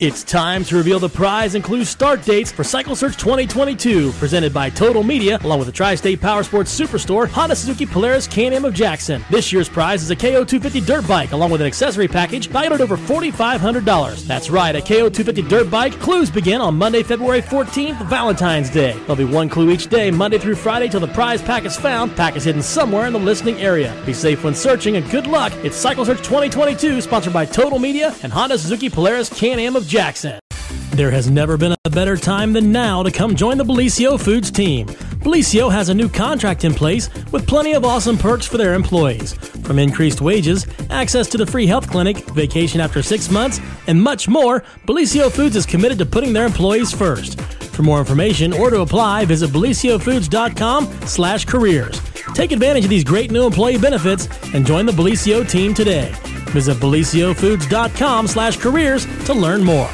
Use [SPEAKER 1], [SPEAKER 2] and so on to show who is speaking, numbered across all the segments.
[SPEAKER 1] It's time to reveal the prize and clue start dates for Cycle Search 2022, presented by Total Media, along with the Tri State Power Sports Superstore, Honda Suzuki Polaris Can Am of Jackson. This year's prize is a KO 250 dirt bike, along with an accessory package valued at over $4,500. That's right, a KO 250 dirt bike. Clues begin on Monday, February 14th, Valentine's Day. There'll be one clue each day, Monday through Friday, till the prize pack is found. Pack is hidden somewhere in the listening area. Be safe when searching, and good luck. It's Cycle Search 2022, sponsored by Total Media and Honda Suzuki Polaris Can Am of Jackson. There has never been a better time than now to come join the Bellisio Foods team. Bellisio has a new contract in place with plenty of awesome perks for their employees. From increased wages, access to the free health clinic, vacation after six months, and much more, Bellisio Foods is committed to putting their employees first. For more information or to apply, visit BellisioFoods.com slash careers. Take advantage of these great new employee benefits and join the Bellisio team today. Visit BellisioFoods.com slash careers to learn more.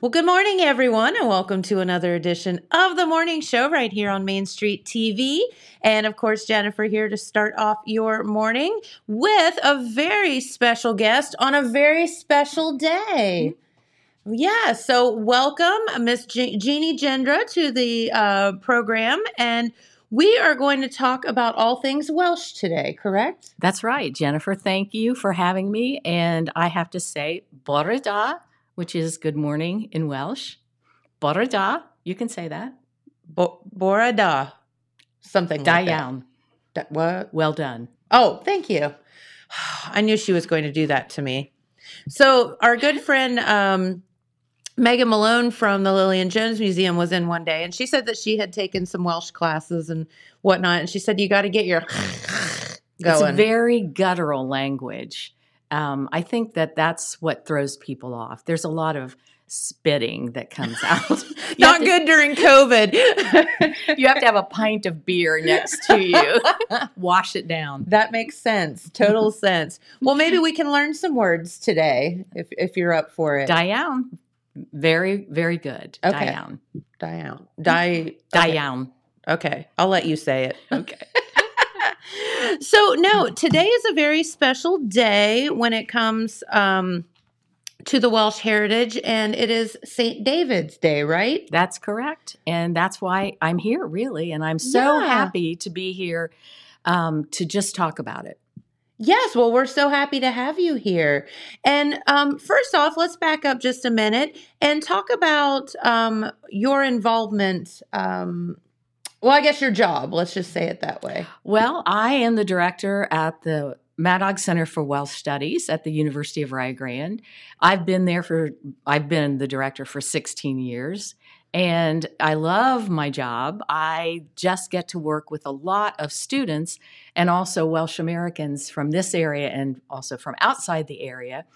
[SPEAKER 2] Well, good morning, everyone, and welcome to another edition of the morning show right here on Main Street TV. And of course, Jennifer here to start off your morning with a very special guest on a very special day. Mm-hmm. Yeah, so welcome, Miss Je- Jeannie Jindra, to the uh, program. And we are going to talk about all things Welsh today, correct?
[SPEAKER 3] That's right, Jennifer. Thank you for having me. And I have to say, bore da, which is good morning in Welsh. Bore da, you can say that.
[SPEAKER 2] Bo- Bora da. Something like that. what?
[SPEAKER 3] Well done.
[SPEAKER 2] Oh, thank you. I knew she was going to do that to me. So, our good friend um, Megan Malone from the Lillian Jones Museum was in one day, and she said that she had taken some Welsh classes and whatnot. And she said, You got to get your
[SPEAKER 3] It's
[SPEAKER 2] going.
[SPEAKER 3] a very guttural language. Um, I think that that's what throws people off. There's a lot of spitting that comes out.
[SPEAKER 2] Not
[SPEAKER 3] to-
[SPEAKER 2] good during COVID.
[SPEAKER 3] You have to have a pint of beer next to you. Wash it down.
[SPEAKER 2] that makes sense. Total sense. Well, maybe we can learn some words today if, if you're up for it.
[SPEAKER 3] Diane, very, very good.
[SPEAKER 2] Okay.
[SPEAKER 3] Diane.
[SPEAKER 2] Diane. Di. okay.
[SPEAKER 3] Diane.
[SPEAKER 2] Okay. I'll let you say it.
[SPEAKER 3] Okay.
[SPEAKER 2] so no today is a very special day when it comes um, to the welsh heritage and it is st david's day right
[SPEAKER 3] That's correct. And that's why I'm here, really. And I'm so
[SPEAKER 2] Yeah.
[SPEAKER 3] happy to be here um, to just talk about it.
[SPEAKER 2] Yes well we're so happy to have you here and um, first off let's back up just a minute and talk about um, your involvement um, well i guess your job let's just say it that way
[SPEAKER 3] Well, I am the director at the Madog Center for Welsh Studies at the University of Rio Grande. I've been there for, I've been the director for 16 years. And I love my job. I just get to work with a lot of students and also Welsh Americans from this area and also from outside the area.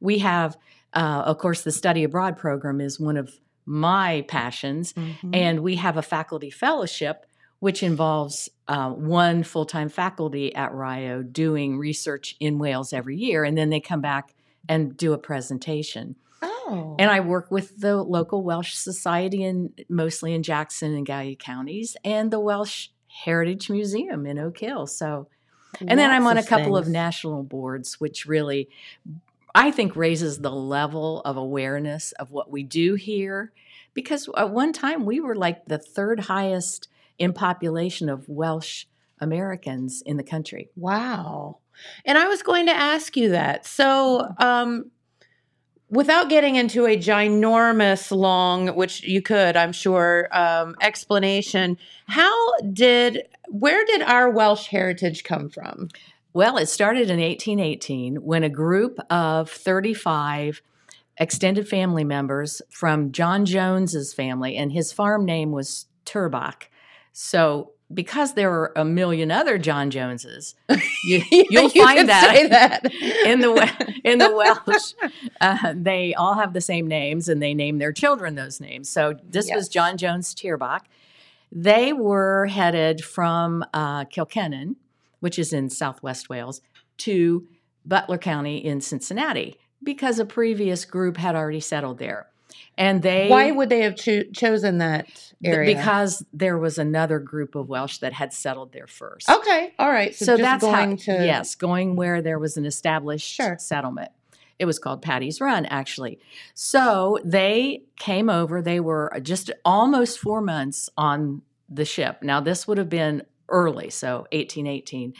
[SPEAKER 3] We have, uh, of course, the study abroad program is one of my passions. And we have a faculty fellowship, which involves uh, one full time faculty at Rio doing research in Wales every year. And then they come back and do a presentation.
[SPEAKER 2] Oh
[SPEAKER 3] And I work with the local Welsh Society, in, mostly in Jackson and Gallia counties, and the Welsh Heritage Museum in Oak Hill. So, and then I'm on a couple of national boards, which really, I think, raises the level of awareness of what we do here. Because at one time we were like the third highest in population of Welsh Americans in the country.
[SPEAKER 2] Wow. And I was going to ask you that. So, um, without getting into a ginormous, long, which you could, I'm sure, um, explanation, how did, where did our Welsh heritage come from?
[SPEAKER 3] Well, it started in 1818 when a group of 35 extended family members from John Jones's family, and his farm name was Turbach. So, because there are a million other John Joneses, you, you'll
[SPEAKER 2] You
[SPEAKER 3] find that,
[SPEAKER 2] that.
[SPEAKER 3] in the in the Welsh, uh, they all have the same names, and they name their children those names. So, this
[SPEAKER 2] Yes.
[SPEAKER 3] was John Jones Turbach. They were headed from uh, Cilcennin, which is in southwest Wales, to Butler County in Cincinnati because a previous group had already settled there. And they
[SPEAKER 2] Why would they have cho- chosen that
[SPEAKER 3] th-
[SPEAKER 2] area?
[SPEAKER 3] because there was another group of Welsh that had settled there first.
[SPEAKER 2] okay, all right. So,
[SPEAKER 3] So, that's
[SPEAKER 2] going
[SPEAKER 3] how,
[SPEAKER 2] to
[SPEAKER 3] yes, going where there was an established
[SPEAKER 2] Sure.
[SPEAKER 3] settlement. It was called Paddy's Run, actually. So they came over. They were just almost four months on the ship. Now this would have been early, so 1818,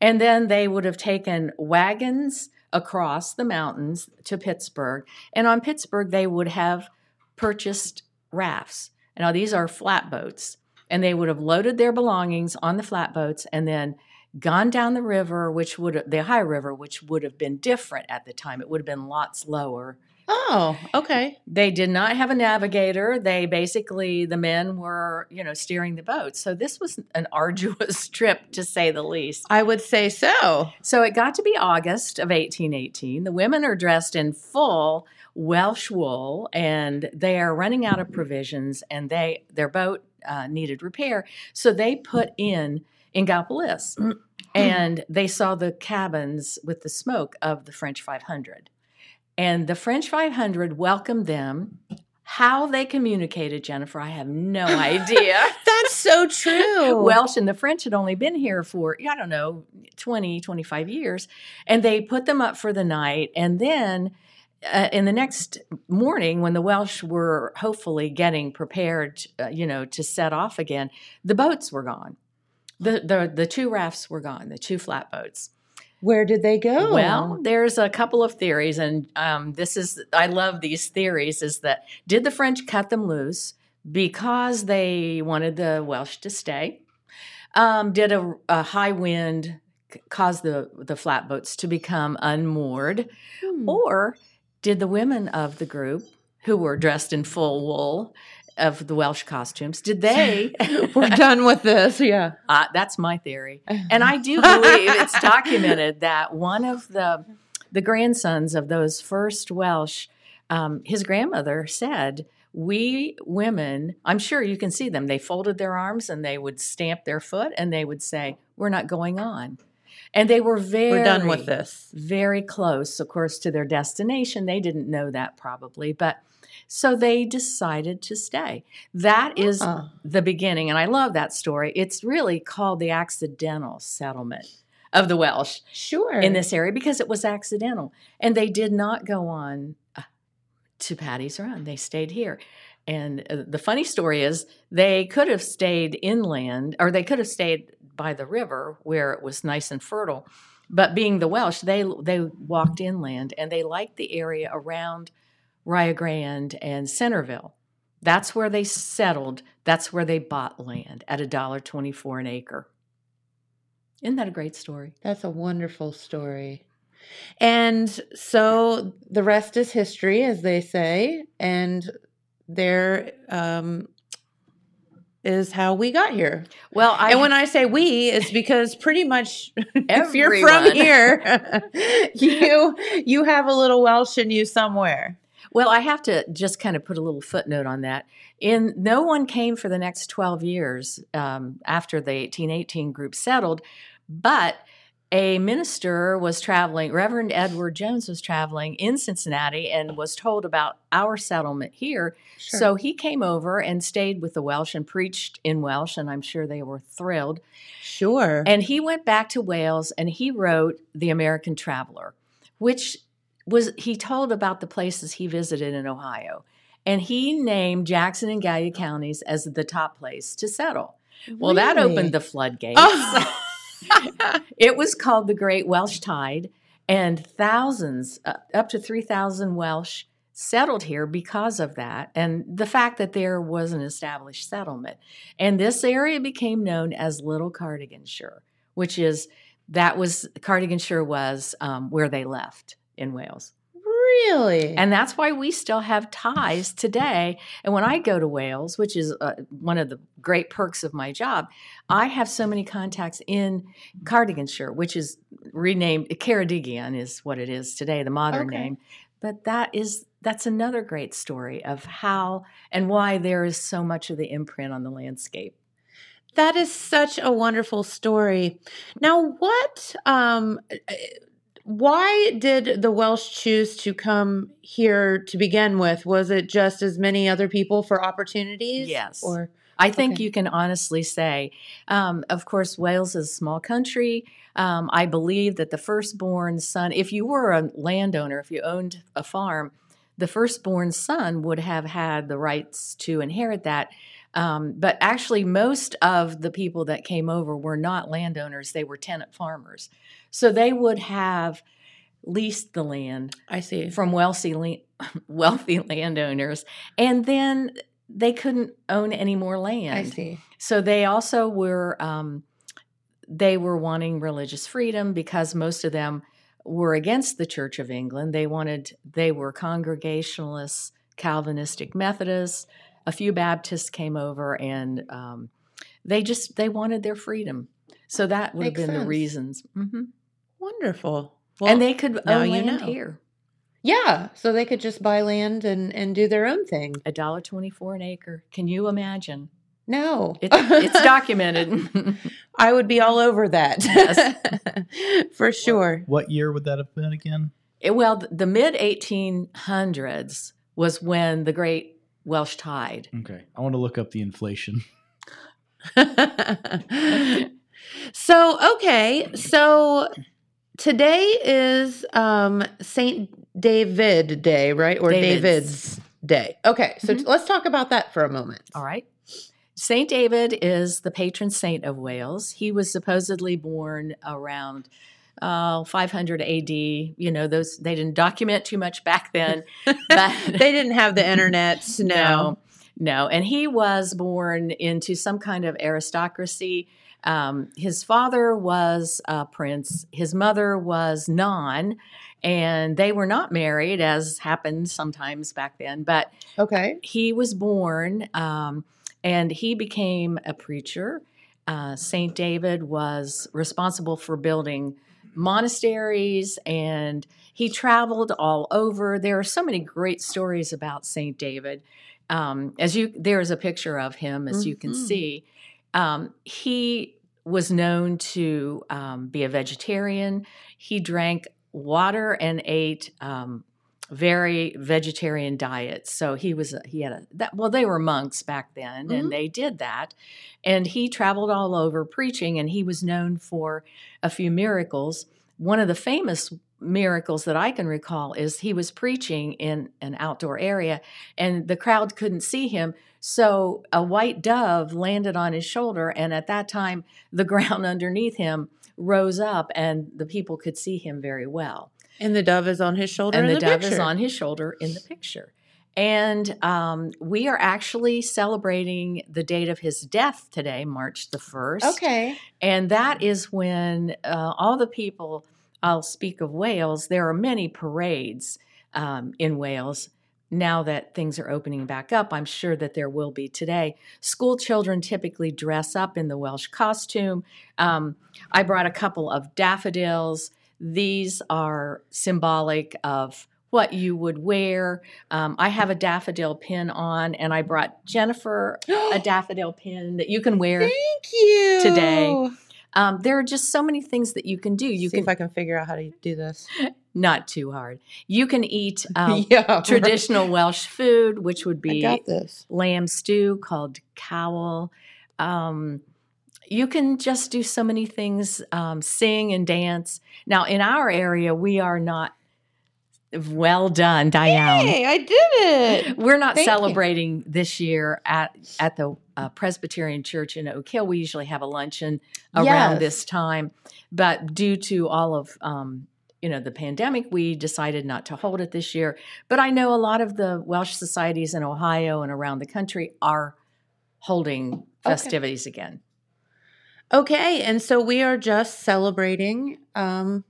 [SPEAKER 3] and then they would have taken wagons across the mountains to Pittsburgh, and on Pittsburgh they would have purchased rafts. Now these are flatboats, and they would have loaded their belongings on the flatboats and then gone down the river, which would the Ohio River, which would have been different at the time. It would have been lots lower.
[SPEAKER 2] Oh, okay.
[SPEAKER 3] They did not have a navigator. They basically the men were, you know, steering the boat. So this was an arduous trip to say the least.
[SPEAKER 2] I would say so.
[SPEAKER 3] So it got to be August of 1818. The women are dressed in full Welsh wool, and they are running out of provisions, and they their boat uh, needed repair. So they put in Ingalpolis, and they saw the cabins with the smoke of the French 500, and the French 500 welcomed them. How they communicated, Jennifer, I have no idea.
[SPEAKER 2] That's so true.
[SPEAKER 3] Welsh and the French had only been here for, I don't know, 20, 25 years. And they put them up for the night. And then uh, in the next morning, when the Welsh were hopefully getting prepared, uh, you know, to set off again, the boats were gone. The, the, the two rafts were gone, the two flatboats.
[SPEAKER 2] Where did they go?
[SPEAKER 3] Well, there's a couple of theories, and um, this is I love these theories. Is that did the French cut them loose because they wanted the Welsh to stay? Um, did a, a high wind cause the the flatboats to become unmoored,
[SPEAKER 2] Hmm.
[SPEAKER 3] or did the women of the group who were dressed in full wool of the Welsh costumes did they?
[SPEAKER 2] we're done with this. Yeah.
[SPEAKER 3] Uh, that's my theory, and I do believe it's documented that one of the the grandsons of those first Welsh, um, his grandmother said, "We women, I'm sure you can see them. They folded their arms and they would stamp their foot and they would say, "We're not going on." And they were very
[SPEAKER 2] We're done with this.
[SPEAKER 3] very close, of course, to their destination. They didn't know that probably, but so they decided to stay. That is
[SPEAKER 2] Oh.
[SPEAKER 3] the beginning, and I love that story. It's really called the accidental settlement of the Welsh
[SPEAKER 2] Sure.
[SPEAKER 3] in this area because it was accidental, and they did not go on uh, to Paddy's Run. They stayed here. And uh, the funny story is, they could have stayed inland, or they could have stayed by the river where it was nice and fertile. But being the Welsh, they they walked inland, and they liked the area around Rio Grande and Centerville. That's where they settled. That's where they bought land at a dollar twenty-four an acre. Isn't that a great story?
[SPEAKER 2] That's a wonderful story. And so the rest is history, as they say. And there um, is how we got here.
[SPEAKER 3] Well, I
[SPEAKER 2] and when I say we, it's because pretty much if you're from here, you you have a little Welsh in you somewhere.
[SPEAKER 3] Well, I have to just kind of put a little footnote on that. In no one came for the next 12 years um, after the 1818 group settled, but a minister was traveling, Reverend Edward Jones was traveling in Cincinnati and was told about our settlement here. So he came over and stayed with the Welsh and preached in Welsh, and I'm sure they were thrilled.
[SPEAKER 2] sure.
[SPEAKER 3] And he went back to Wales and he wrote The American Traveler, which was he told about the places he visited in Ohio. And he named Jackson and Gallia counties as the top place to settle. Well, that opened the floodgates.
[SPEAKER 2] Oh.
[SPEAKER 3] it was called the Great Welsh Tide, and thousands, uh, up to 3,000 Welsh settled here because of that and the fact that there was an established settlement. And this area became known as Little Cardiganshire, which is that was Cardiganshire was um, where they left in Wales.
[SPEAKER 2] really?
[SPEAKER 3] And that's why we still have ties today. And when I go to Wales, which is uh, one of the great perks of my job, I have so many contacts in Cardiganshire, which is renamed Ceredigion is what it is today, the modern
[SPEAKER 2] Okay.
[SPEAKER 3] name. But that is that's another great story of how and why there is so much of the imprint on the landscape.
[SPEAKER 2] That is such a wonderful story. Now, what um, why did the Welsh choose to come here to begin with? Was it just as many other people for opportunities?
[SPEAKER 3] Yes.
[SPEAKER 2] Or
[SPEAKER 3] I think
[SPEAKER 2] Okay.
[SPEAKER 3] you can honestly say, um, of course, Wales is a small country. Um, I believe that the firstborn son, if you were a landowner, if you owned a farm, the firstborn son would have had the rights to inherit that. Um, but actually, most of the people that came over were not landowners, they were tenant farmers. So they would have leased the land
[SPEAKER 2] I see.
[SPEAKER 3] from wealthy la- wealthy landowners, and then they couldn't own any more land.
[SPEAKER 2] I see.
[SPEAKER 3] So they also were um, they were wanting religious freedom because most of them were against the Church of England. They wanted they were Congregationalists, Calvinistic Methodists. A few Baptists came over, and um, they just they wanted their freedom. So that would have
[SPEAKER 2] Makes
[SPEAKER 3] been the
[SPEAKER 2] sense.
[SPEAKER 3] reasons. hmm
[SPEAKER 2] Wonderful.
[SPEAKER 3] and they could
[SPEAKER 2] now
[SPEAKER 3] own
[SPEAKER 2] you
[SPEAKER 3] land
[SPEAKER 2] know.
[SPEAKER 3] here.
[SPEAKER 2] yeah, so they could just buy land and and do their own thing.
[SPEAKER 3] A dollar twenty four an acre. Can you imagine?
[SPEAKER 2] No,
[SPEAKER 3] It's, it's documented.
[SPEAKER 2] I would be all over that.
[SPEAKER 3] Yes.
[SPEAKER 2] for sure.
[SPEAKER 4] What year would that have been again?
[SPEAKER 3] It- well, th- the mid 1800s was when the Great Welsh Tide.
[SPEAKER 4] Okay, I want to look up the inflation.
[SPEAKER 2] so okay, so today is um Saint David Day, right? Or
[SPEAKER 3] David's.
[SPEAKER 2] David's Day. Okay, so
[SPEAKER 3] Mhm.
[SPEAKER 2] let's talk about that for a moment.
[SPEAKER 3] All right. Saint David is the patron saint of Wales. He was supposedly born around uh, 500 AD. You know, those they didn't document too much back then. But
[SPEAKER 2] they didn't have the internet. No.
[SPEAKER 3] No, no. And he was born into some kind of aristocracy. Um, his father was a prince, his mother was non, and they were not married, as happened sometimes back then. But
[SPEAKER 2] Okay.
[SPEAKER 3] he was born um, and he became a preacher. Uh, Saint David was responsible for building monasteries and he traveled all over. There are so many great stories about Saint David. Um, as you, there is a picture of him, as you can
[SPEAKER 2] Mhm.
[SPEAKER 3] see. Um, he was known to um, be a vegetarian. He drank water and ate um, very vegetarian diets. So he was a, he had a that well they were monks back then
[SPEAKER 2] Mhm.
[SPEAKER 3] and they did that. And he traveled all over preaching and he was known for a few miracles. One of the famous miracles that I can recall is he was preaching in an outdoor area and the crowd couldn't see him. So a white dove landed on his shoulder and at that time the ground underneath him rose up and the people could see him very well
[SPEAKER 2] And the dove is on his shoulder.
[SPEAKER 3] and
[SPEAKER 2] in
[SPEAKER 3] the,
[SPEAKER 2] the,
[SPEAKER 3] dove
[SPEAKER 2] picture.
[SPEAKER 3] is on his shoulder in the picture. And um, we are actually celebrating the date of his death today, March the 1st.
[SPEAKER 2] Okay.
[SPEAKER 3] And that is when uh, all the people, I'll speak of Wales, there are many parades um, in Wales. Now that things are opening back up, I'm sure that there will be today. School children typically dress up in the Welsh costume. Um, I brought a couple of daffodils. These are symbolic of what you would wear. Um, I have a daffodil pin on, and I brought Jennifer a daffodil pin that you can wear.
[SPEAKER 2] Thank you
[SPEAKER 3] today. Um, there are just so many things that you can do. You
[SPEAKER 2] See
[SPEAKER 3] can
[SPEAKER 2] if I can figure out how to do this.
[SPEAKER 3] not too hard. You can eat um,
[SPEAKER 2] yeah.
[SPEAKER 3] traditional Welsh food, which would be lamb stew called cawl. Um, you can just do so many things, um, sing and dance. Now, in our area, we are not. Well done, Diane.
[SPEAKER 2] Hey, I did it.
[SPEAKER 3] We're not
[SPEAKER 2] Thank you.
[SPEAKER 3] celebrating this year at at the uh, Presbyterian Church in Oak Hill. We usually have a luncheon around
[SPEAKER 2] Yes.
[SPEAKER 3] this time, but due to all of um, you know the pandemic, we decided not to hold it this year. But I know a lot of the Welsh societies in Ohio and around the country are holding festivities again.
[SPEAKER 2] Okay, and so we are just celebrating um,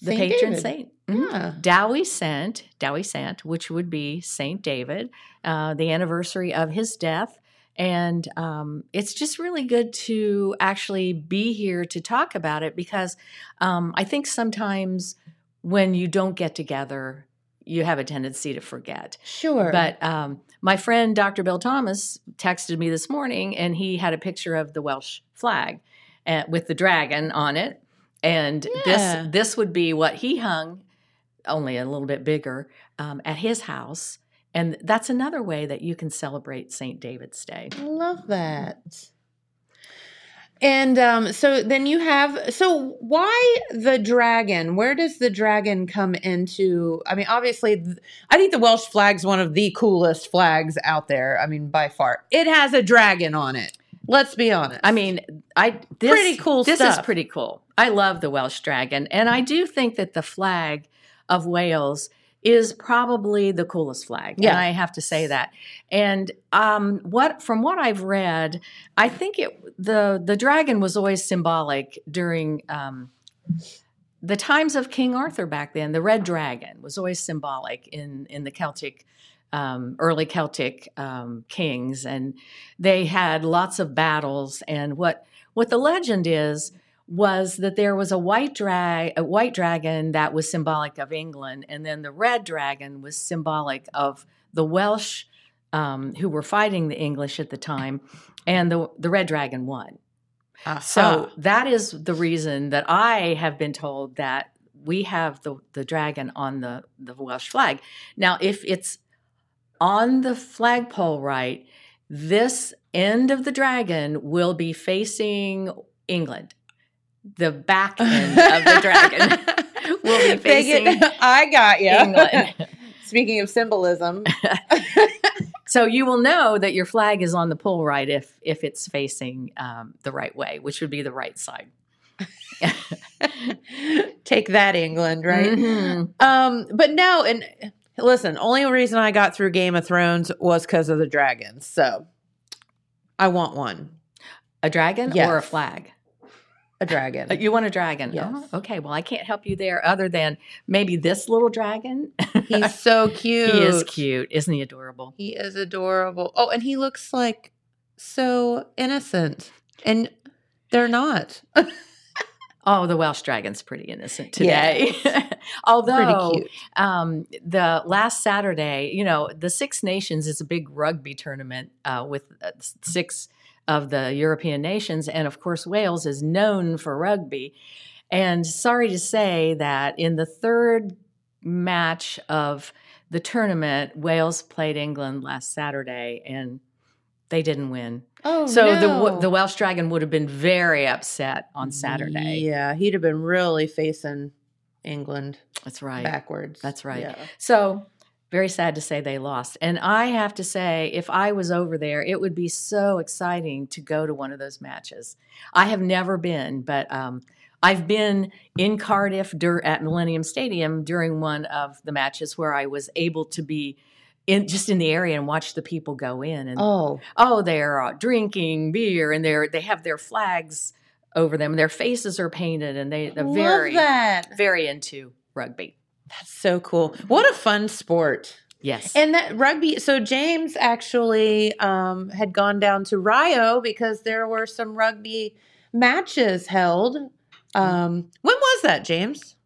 [SPEAKER 3] The
[SPEAKER 2] Saint
[SPEAKER 3] patron
[SPEAKER 2] David.
[SPEAKER 3] saint.
[SPEAKER 2] Yeah.
[SPEAKER 3] Dewi Sant, Dewi Sant, which would be Saint David, uh, the anniversary of his death. And um, it's just really good to actually be here to talk about it because um, I think sometimes when you don't get together, you have a tendency to forget.
[SPEAKER 2] Sure.
[SPEAKER 3] But um, my friend Dr. Bill Thomas texted me this morning, and he had a picture of the Welsh flag uh, with the dragon on it. and
[SPEAKER 2] Yeah.
[SPEAKER 3] this this would be what he hung, only a little bit bigger, um, at his house. And that's another way that you can celebrate St. David's Day.
[SPEAKER 2] I love that. And um, so then you have so why the dragon? Where does the dragon come into? I mean, obviously, th- I think the Welsh flag's one of the coolest flags out there. I mean, by far, it has a dragon on it. Let's be honest.
[SPEAKER 3] I mean, I this,
[SPEAKER 2] Pretty cool
[SPEAKER 3] This
[SPEAKER 2] stuff.
[SPEAKER 3] is pretty cool. I love the Welsh dragon, and I do think that the flag of Wales is probably the coolest flag.
[SPEAKER 2] Yeah.
[SPEAKER 3] and I have to say that. And um, what from what I've read, I think it the the dragon was always symbolic during. Um, the times of King Arthur back then, the red dragon was always symbolic in in the Celtic, um, early Celtic um, kings, and they had lots of battles. And what what the legend is was that there was a white drag a white dragon that was symbolic of England, and then the red dragon was symbolic of the Welsh um, who were fighting the English at the time, and the the red dragon won. So that is the reason that I have been told that we have the, the dragon on the, the Welsh flag. Now, if it's on the flagpole right, this end of the dragon will be facing England. The back end of the dragon will be facing
[SPEAKER 2] I got you.
[SPEAKER 3] England.
[SPEAKER 2] Speaking of symbolism,
[SPEAKER 3] So you will know that your flag is on the pole right if if it's facing um, the right way, which would be the right side.
[SPEAKER 2] take that, England, right?
[SPEAKER 3] Mhm.
[SPEAKER 2] Um, but no, and listen, only reason I got through Game of Thrones was because of the dragons. So I want one.
[SPEAKER 3] A dragon or a flag?
[SPEAKER 2] A dragon.
[SPEAKER 3] Uh, You want a dragon?
[SPEAKER 2] Yes.
[SPEAKER 3] Oh, okay. Well, I can't help you there other than maybe this little dragon.
[SPEAKER 2] He's so cute.
[SPEAKER 3] he is cute. Isn't he adorable?
[SPEAKER 2] He is adorable. Oh, and he looks like so innocent. And they're not.
[SPEAKER 3] Oh, the Welsh dragon's pretty innocent today. Although
[SPEAKER 2] cute.
[SPEAKER 3] um, the last Saturday, you know, the Six Nations is a big rugby tournament uh, with uh, six of the European nations. And of course, Wales is known for rugby. And sorry to say that in the third match of the tournament, Wales played England last Saturday and they didn't win.
[SPEAKER 2] Oh,
[SPEAKER 3] so the
[SPEAKER 2] no.
[SPEAKER 3] the the Welsh Dragon would have been very upset on Saturday.
[SPEAKER 2] Yeah, he'd have been really facing England
[SPEAKER 3] That's right.
[SPEAKER 2] backwards.
[SPEAKER 3] That's right.
[SPEAKER 2] Yeah.
[SPEAKER 3] So very sad to say they lost. And I have to say, if I was over there, it would be so exciting to go to one of those matches. I have never been, but um, I've been in Cardiff dur- at Millennium Stadium during one of the matches where I was able to be in just in the area and watch the people go in. And
[SPEAKER 2] Oh,
[SPEAKER 3] oh, they're uh, drinking beer and they're they have their flags over them. Their faces are painted, and they they're
[SPEAKER 2] love
[SPEAKER 3] very
[SPEAKER 2] that.
[SPEAKER 3] very into rugby.
[SPEAKER 2] That's so cool. What a fun sport.
[SPEAKER 3] Yes.
[SPEAKER 2] And that rugby, so James actually um, had gone down to Rio because there were some rugby matches held. Um, when was that, James?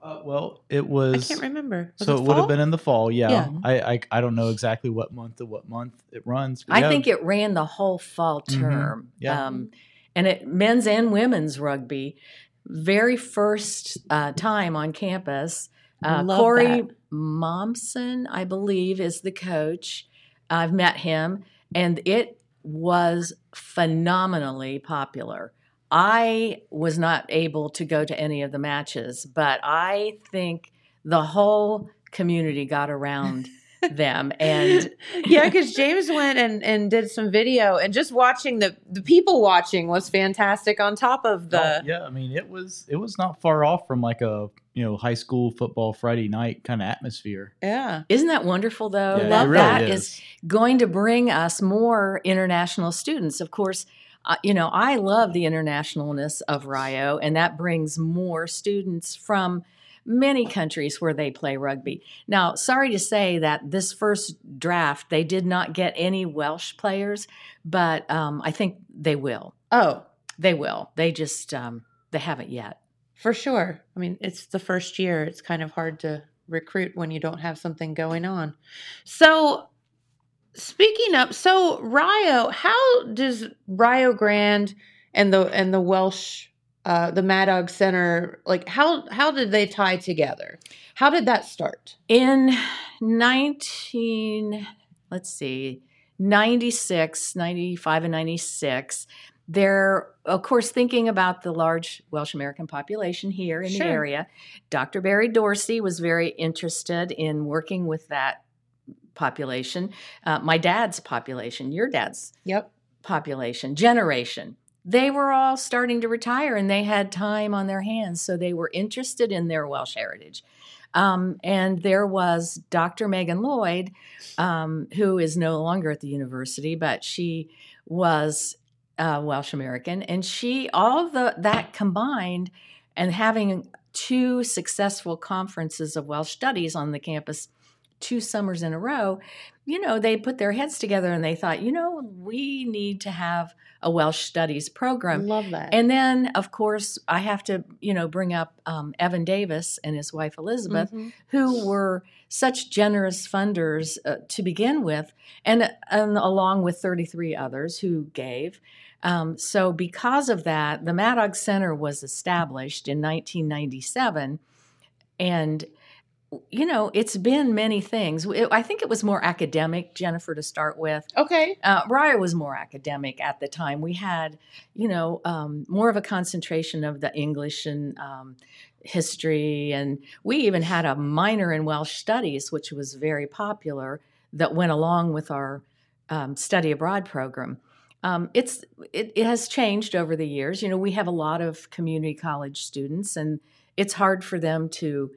[SPEAKER 4] Uh, well, it was.
[SPEAKER 2] I can't remember. Was
[SPEAKER 4] so it would have been in the fall. Yeah.
[SPEAKER 2] Yeah.
[SPEAKER 4] I, I I don't know exactly what month to what month it runs.
[SPEAKER 3] I
[SPEAKER 4] yeah,
[SPEAKER 3] think it ran the whole fall
[SPEAKER 4] Mhm.
[SPEAKER 3] term.
[SPEAKER 4] Yeah.
[SPEAKER 3] Um, and it men's and women's rugby, very first uh, time on campus. Uh,
[SPEAKER 2] Love
[SPEAKER 3] Corey
[SPEAKER 2] that.
[SPEAKER 3] Momsen, I believe, is the coach. I've met him, and it was phenomenally popular. I was not able to go to any of the matches, but I think the whole community got around them and
[SPEAKER 2] yeah, because James went and, and did some video, and just watching the the people watching was fantastic. On top of the
[SPEAKER 4] Oh, yeah, I mean it was it was not far off from like a you know high school football Friday night kind of atmosphere.
[SPEAKER 2] yeah,
[SPEAKER 3] Isn't that wonderful, though?
[SPEAKER 4] Yeah, it
[SPEAKER 3] Love
[SPEAKER 4] really
[SPEAKER 3] that
[SPEAKER 4] is.
[SPEAKER 3] is going to bring us more international students. Of course, uh, you know, I love the internationalness of Rio, and that brings more students from many countries where they play rugby. Now, sorry to say that this first draft, they did not get any Welsh players, but um, I think they will.
[SPEAKER 2] oh,
[SPEAKER 3] They will. They just, um, they haven't yet.
[SPEAKER 2] for sure. I mean, it's the first year; it's kind of hard to recruit when you don't have something going on. So, speaking of, so Rio, how does Rio Grande and the and the Welsh uh, the Madog Center, like how how did they tie together? How did that start?
[SPEAKER 3] In 19, let's see, 96, 95, and 96, they're, of course, thinking about the large Welsh American population here in
[SPEAKER 2] Sure.
[SPEAKER 3] the area. Dr. Barry Dorsey was very interested in working with that population. Uh, my dad's population, your dad's
[SPEAKER 2] Yep.
[SPEAKER 3] population, generation. They were all starting to retire and they had time on their hands, so they were interested in their Welsh heritage. Um, and there was Dr. Megan Lloyd, um, who is no longer at the university, but she was uh, Welsh American, and she all of the that combined, and having two successful conferences of Welsh studies on the campus two summers in a row, you know, they put their heads together and they thought, you know, we need to have a Welsh studies program.
[SPEAKER 2] Love that.
[SPEAKER 3] And then, of course, I have to, you know, bring up um, Evan Davis and his wife Elizabeth,
[SPEAKER 2] Mhm.
[SPEAKER 3] who were such generous funders uh, to begin with, and, and along with 33 others who gave. Um, so, because of that, the Madog Center was established in 1997, and you know, it's been many things. I think it was more academic, Jennifer, to start with.
[SPEAKER 2] okay.
[SPEAKER 3] Uh, Rye was more academic at the time. We had, you know, um, more of a concentration of the English and um, history, and we even had a minor in Welsh studies, which was very popular, that went along with our um, study abroad program. Um, it's it, it has changed over the years. You know, we have a lot of community college students, and it's hard for them to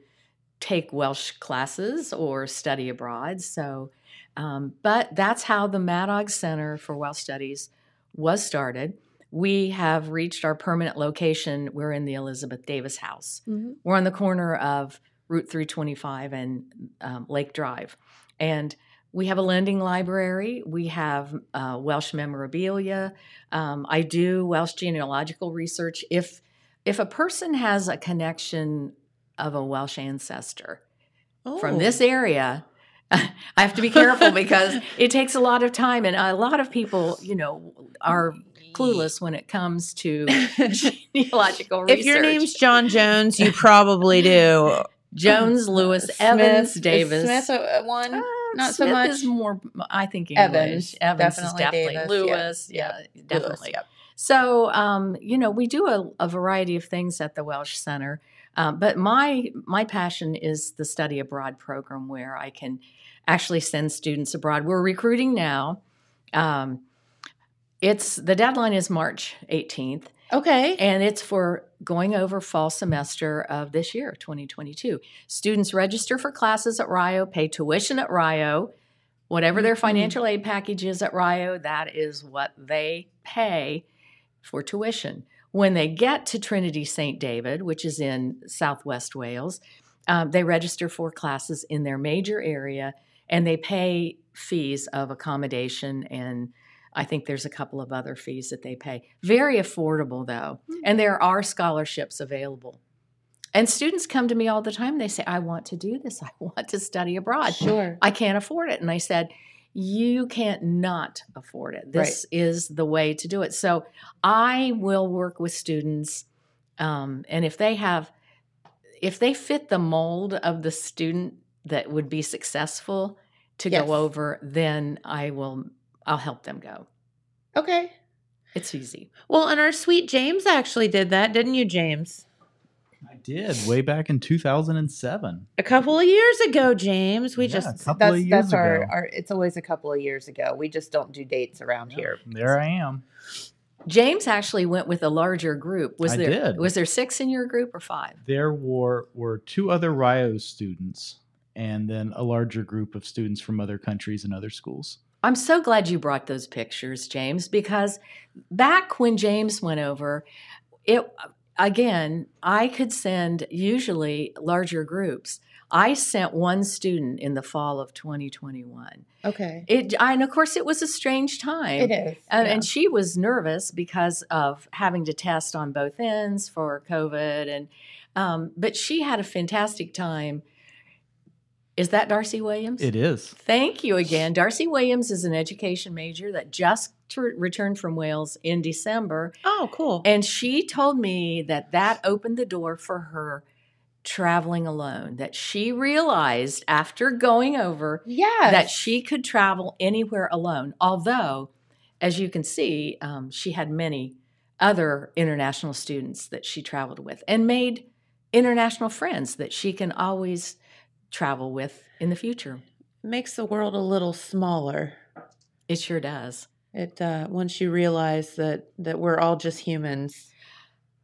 [SPEAKER 3] take Welsh classes or study abroad. So. Um, but that's how the Madog Center for Welsh Studies was started. We have reached our permanent location. We're in the Elizabeth Davis House.
[SPEAKER 2] Mhm.
[SPEAKER 3] We're on the corner of Route 325 and um, Lake Drive. And we have a lending library. We have uh, Welsh memorabilia. Um, I do Welsh genealogical research. If if a person has a connection of a Welsh ancestor, from
[SPEAKER 2] Oh.
[SPEAKER 3] this area i have to be careful because it takes a lot of time and a lot of people you know are clueless when it comes to genealogical research
[SPEAKER 2] If your name's John Jones, you probably do.
[SPEAKER 3] jones lewis
[SPEAKER 2] Smith-
[SPEAKER 3] evans
[SPEAKER 2] is
[SPEAKER 3] davis
[SPEAKER 2] Smith a, one.
[SPEAKER 3] Uh,
[SPEAKER 2] not so much.
[SPEAKER 3] is more i think
[SPEAKER 2] Evans,
[SPEAKER 3] english evans, is
[SPEAKER 2] definitely
[SPEAKER 3] definitely
[SPEAKER 2] Davis,
[SPEAKER 3] lewis
[SPEAKER 2] yeah.
[SPEAKER 3] yeah, definitely
[SPEAKER 2] Yep.
[SPEAKER 3] So, um, you know, we do a, a variety of things at the Welsh Center, um, but my my passion is the study abroad program, where I can actually send students abroad. We're recruiting now. Um, it's the deadline is March 18th,
[SPEAKER 2] Okay.
[SPEAKER 3] and it's for going over fall semester of this year, 2022. Students register for classes at RIO, pay tuition at RIO. Whatever their
[SPEAKER 2] Mhm.
[SPEAKER 3] financial aid package is at RIO, that is what they pay for tuition. When they get to Trinity St. David, which is in southwest Wales, um, they register for classes in their major area and they pay fees of accommodation and I think there's a couple of other fees that they pay. Very affordable though, and there are scholarships available. And students come to me all the time. They say, I want to do this. I want to study abroad.
[SPEAKER 2] Sure.
[SPEAKER 3] I can't afford it. And I said, You can't not afford it. This is the way to do it. So I will work with students. Um, and if they have, if they fit the mold of the student that would be successful to
[SPEAKER 2] Yes.
[SPEAKER 3] go over, then I will, I'll help them go.
[SPEAKER 2] Okay.
[SPEAKER 3] It's easy.
[SPEAKER 2] Well, and our sweet James actually did that, didn't you, James?
[SPEAKER 4] I did way back in 2007.
[SPEAKER 2] A couple of years ago, James. We
[SPEAKER 4] Yeah,
[SPEAKER 2] just
[SPEAKER 4] a couple
[SPEAKER 2] that's
[SPEAKER 4] of years
[SPEAKER 2] that's our,
[SPEAKER 4] ago.
[SPEAKER 2] our it's always a couple of years ago. We just don't do dates around here.
[SPEAKER 4] There I am.
[SPEAKER 3] James actually went with a larger group. Was
[SPEAKER 4] I
[SPEAKER 3] there
[SPEAKER 4] did.
[SPEAKER 3] was there six in your group or five?
[SPEAKER 4] There were were two other RIO students and then a larger group of students from other countries and other schools.
[SPEAKER 3] I'm so glad you brought those pictures, James, because back when James went over, it again, I could send usually larger groups. I sent one student in the fall of 2021.
[SPEAKER 2] Okay.
[SPEAKER 3] It and of course it was a strange time.
[SPEAKER 2] It is.
[SPEAKER 3] And,
[SPEAKER 2] yeah.
[SPEAKER 3] and she was nervous because of having to test on both ends for COVID, and um, but she had a fantastic time Is that Darcy Williams?
[SPEAKER 4] It is.
[SPEAKER 3] Thank you again. Darcy Williams is an education major that just t- returned from Wales in December.
[SPEAKER 2] Oh, cool.
[SPEAKER 3] And she told me that that opened the door for her traveling alone, that she realized after going over
[SPEAKER 2] yeah.
[SPEAKER 3] that she could travel anywhere alone. Although, as you can see, um, she had many other international students that she traveled with and made international friends that she can always travel with in the future.
[SPEAKER 2] makes the world a little smaller.
[SPEAKER 3] It sure does.
[SPEAKER 2] It uh, once you realize that that we're all just humans.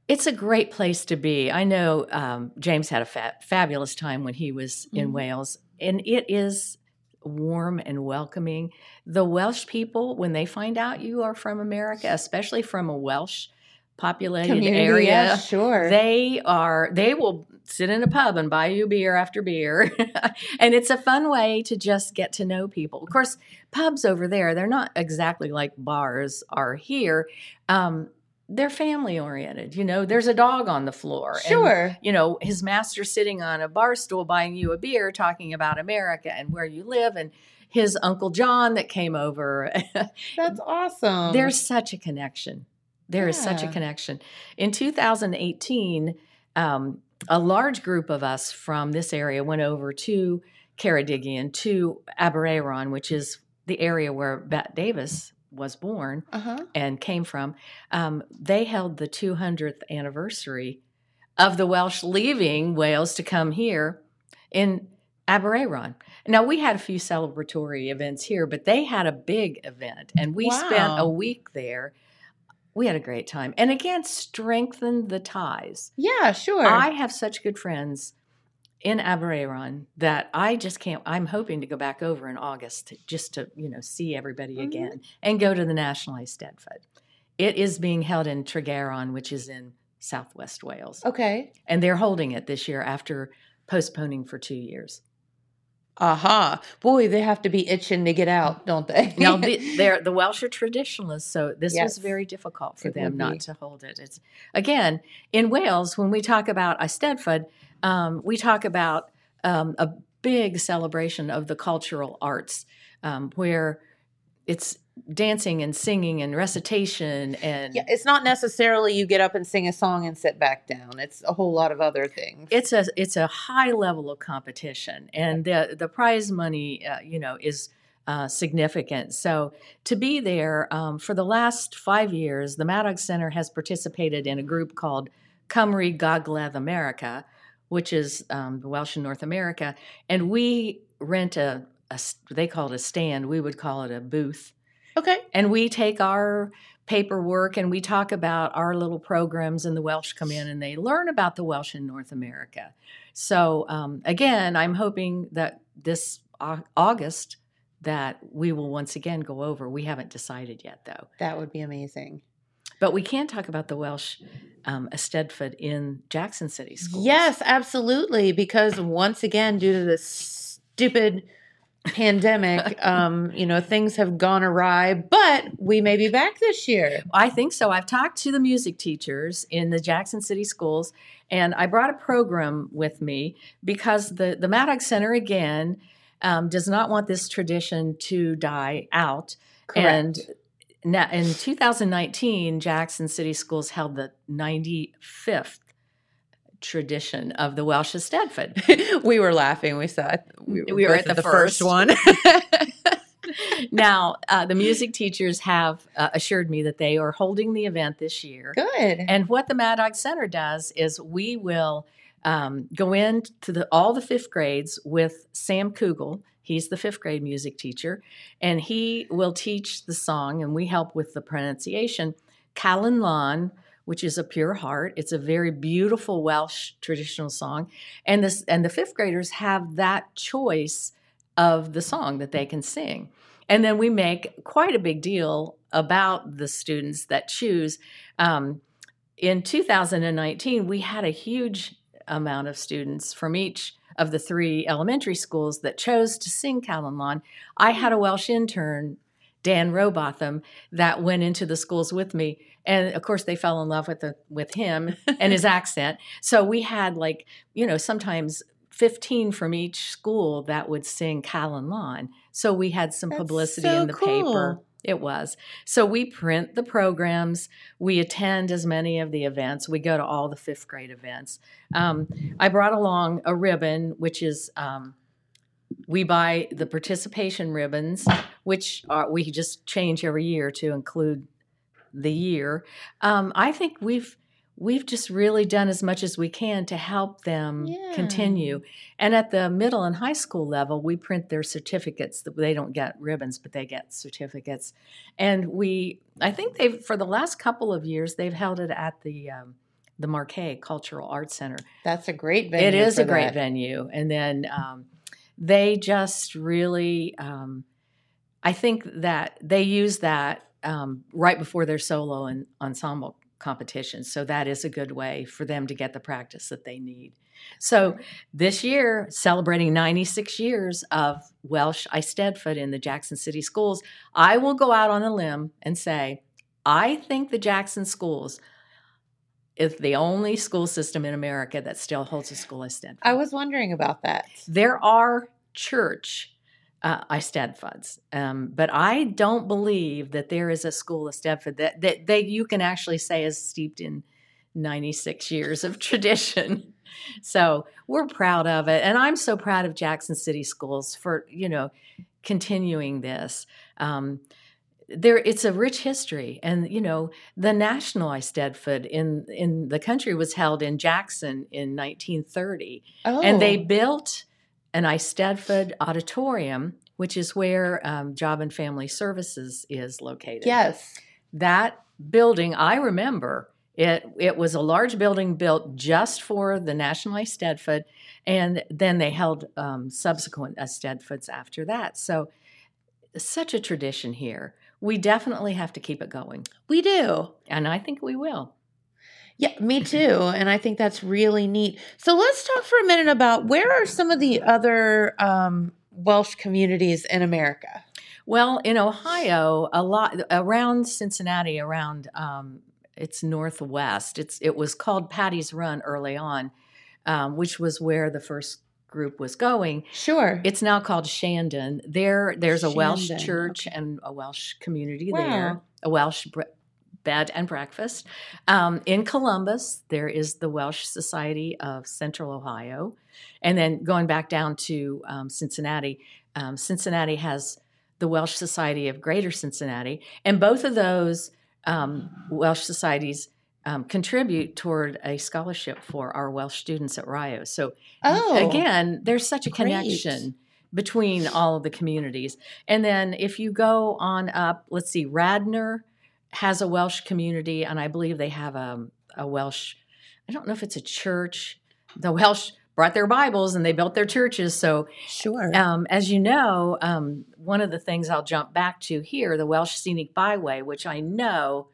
[SPEAKER 3] It's a great place to be. I know um, James had a fa- fabulous time when he was in
[SPEAKER 2] Mhm.
[SPEAKER 3] Wales, and it is warm and welcoming. The Welsh people, when they find out you are from America, especially from a Welsh populated
[SPEAKER 2] Community,
[SPEAKER 3] area,
[SPEAKER 2] yeah, sure.
[SPEAKER 3] they are they will sit in a pub and buy you beer after beer and it's a fun way to just get to know people of course pubs over there they're not exactly like bars are here um, they're family oriented you know there's a dog on the floor and,
[SPEAKER 2] sure.
[SPEAKER 3] you know his master sitting on a bar stool buying you a beer talking about america and where you live and his uncle john that came over
[SPEAKER 2] That's awesome.
[SPEAKER 3] there's such a connection. There is such a connection. In 2018, um, a large group of us from this area went over to Ceredigion, to Aberaeron, which is the area where Bette Davis was born
[SPEAKER 2] uh-huh.
[SPEAKER 3] and came from. Um, they held the 200th anniversary of the Welsh leaving Wales to come here in Aberaeron. Now we had a few celebratory events here, but they had a big event, and we spent a week there. We had a great time, and again strengthened the ties.
[SPEAKER 2] Yeah, sure.
[SPEAKER 3] I have such good friends in Aberaeron that I just can't. I'm hoping to go back over in August to, just to you know see everybody
[SPEAKER 2] Mhm.
[SPEAKER 3] again and go to the National Eisteddfod. It is being held in Tregaron, which is in Southwest Wales,
[SPEAKER 2] okay.
[SPEAKER 3] and they're holding it this year after postponing for two years.
[SPEAKER 2] Aha. Boy, they have to be itching to get out, don't they?
[SPEAKER 3] Now the, they're the Welsh are traditionalists, so this
[SPEAKER 2] Yes.
[SPEAKER 3] was very difficult for
[SPEAKER 2] It
[SPEAKER 3] them not to hold it. It's again in Wales when we talk about Eisteddfod, um, we talk about um, a big celebration of the cultural arts, um, where it's dancing and singing and recitation and
[SPEAKER 2] yeah, it's not necessarily you get up and sing a song and sit back down. It's a whole lot of other things.
[SPEAKER 3] it's a it's a high level of competition, and the the prize money, uh, you know, is uh, significant. So to be there um, for the last five years, the Maddox Center has participated in a group called Cymru Gogledd America, which is um, the Welsh in North America, and we rent a they call it a stand. We would call it a booth
[SPEAKER 2] okay.
[SPEAKER 3] and we take our paperwork and we talk about our little programs and the welsh come in and they learn about the welsh in north america so um, again i'm hoping that this august that we will once again go over we haven't decided yet though
[SPEAKER 2] That would be amazing.
[SPEAKER 3] but we can talk about the welsh um, Eisteddfod in jackson city schools
[SPEAKER 2] Yes, absolutely. Because once again, due to this stupid pandemic, um, you know, things have gone awry, but we may be back this year.
[SPEAKER 3] I think so. I've talked to the music teachers in the Jackson City schools, and I brought a program with me because the, the Maddox Center, again, um, does not want this tradition to die out. And now, in 2019, Jackson City Schools held the 95th tradition of the Welsh Eisteddfod.
[SPEAKER 2] we were laughing. We saw. We
[SPEAKER 3] We were at the
[SPEAKER 2] first
[SPEAKER 3] first.
[SPEAKER 2] one.
[SPEAKER 3] now, uh, the music teachers have uh, assured me that they are holding the event this year.
[SPEAKER 2] Good.
[SPEAKER 3] And what the Maddox Center does is we will um, go into the, all the fifth grades with Sam Kugel. He's the fifth grade music teacher, and he will teach the song, and we help with the pronunciation. Calon Lân, which is a pure heart. It's a very beautiful Welsh traditional song, and this and the fifth graders have that choice of the song that they can sing. And then we make quite a big deal about the students that choose. Um, in 2019, we had a huge amount of students from each of the three elementary schools that chose to sing Calon Lân. I had a Welsh intern, Dan Robotham, that went into the schools with me. And of course, they fell in love with the, with him and his accent. So we had like, you know, sometimes 15 from each school that would sing Calon Lân. So we had some
[SPEAKER 2] That's
[SPEAKER 3] publicity
[SPEAKER 2] so
[SPEAKER 3] in the paper. It was. So we print the programs. We attend as many of the events. We go to all the fifth grade events. Um, I brought along a ribbon, which is um, we buy the participation ribbons, which are, we just change every year to include the year. Um, I think we've we've just really done as much as we can to help them
[SPEAKER 2] Yeah.
[SPEAKER 3] continue. And at the middle and high school level, we print their certificates. They don't get ribbons, but they get certificates. And we, I think they've for the last couple of years, they've held it at the um, the Markay Cultural Arts Center.
[SPEAKER 2] That's a great venue.
[SPEAKER 3] It is a great
[SPEAKER 2] that.
[SPEAKER 3] venue. And then um, they just really, um, I think that they use that um, right before their solo and ensemble competitions. So that is a good way for them to get the practice that they need. So this year, celebrating 96 years of Welsh Eisteddfod in the Jackson City schools, I will go out on a limb and say, I think the Jackson schools is the only school system in America that still holds a school Eisteddfod.
[SPEAKER 2] I was wondering about that.
[SPEAKER 3] There are church uh, Eisteddfods, um, but I don't believe that there is a school of Eisteddfod that, that they you can actually say is steeped in 96 years of tradition. So we're proud of it, and I'm so proud of Jackson City Schools for you know continuing this. Um, there, it's a rich history, and you know the national Eisteddfod in in the country was held in Jackson in 1930.
[SPEAKER 2] Oh,
[SPEAKER 3] And they built an Eisteddfod auditorium, which is where um, Job and Family Services is located.
[SPEAKER 2] yes.
[SPEAKER 3] That building, I remember, it, it was a large building built just for the National Eisteddfod, and then they held um, subsequent Eisteddfods after that. So, such a tradition here. We definitely have to keep it going,
[SPEAKER 2] We do.
[SPEAKER 3] and I think we will.
[SPEAKER 2] Yeah, me too. And I think that's really neat. So let's talk for a minute about where are some of the other um, Welsh communities in America?
[SPEAKER 3] Well, in Ohio, a lot around Cincinnati, around um, it's northwest. It's it was called Paddy's Run early on, um, which was where the first group was going.
[SPEAKER 2] Sure.
[SPEAKER 3] It's now called Shandon. There, there's a Welsh
[SPEAKER 2] Shandon,
[SPEAKER 3] church and a Welsh community
[SPEAKER 2] Wow.
[SPEAKER 3] there, a Welsh bed and breakfast. Um, in Columbus, there is the Welsh Society of Central Ohio, and then going back down to um, Cincinnati, um, Cincinnati has the Welsh Society of Greater Cincinnati, and both of those um, Welsh societies. Um, contribute toward a scholarship for our Welsh students at Rio. So
[SPEAKER 2] oh,
[SPEAKER 3] again, there's such a
[SPEAKER 2] great.
[SPEAKER 3] connection between all of the communities. And then if you go on up, let's see, Radnor has a Welsh community, and I believe they have a, a Welsh, I don't know if it's a church. The Welsh brought their Bibles and they built their churches. So,
[SPEAKER 2] sure.
[SPEAKER 3] um, as you know, um, one of the things I'll jump back to here, the Welsh Scenic Byway, which I know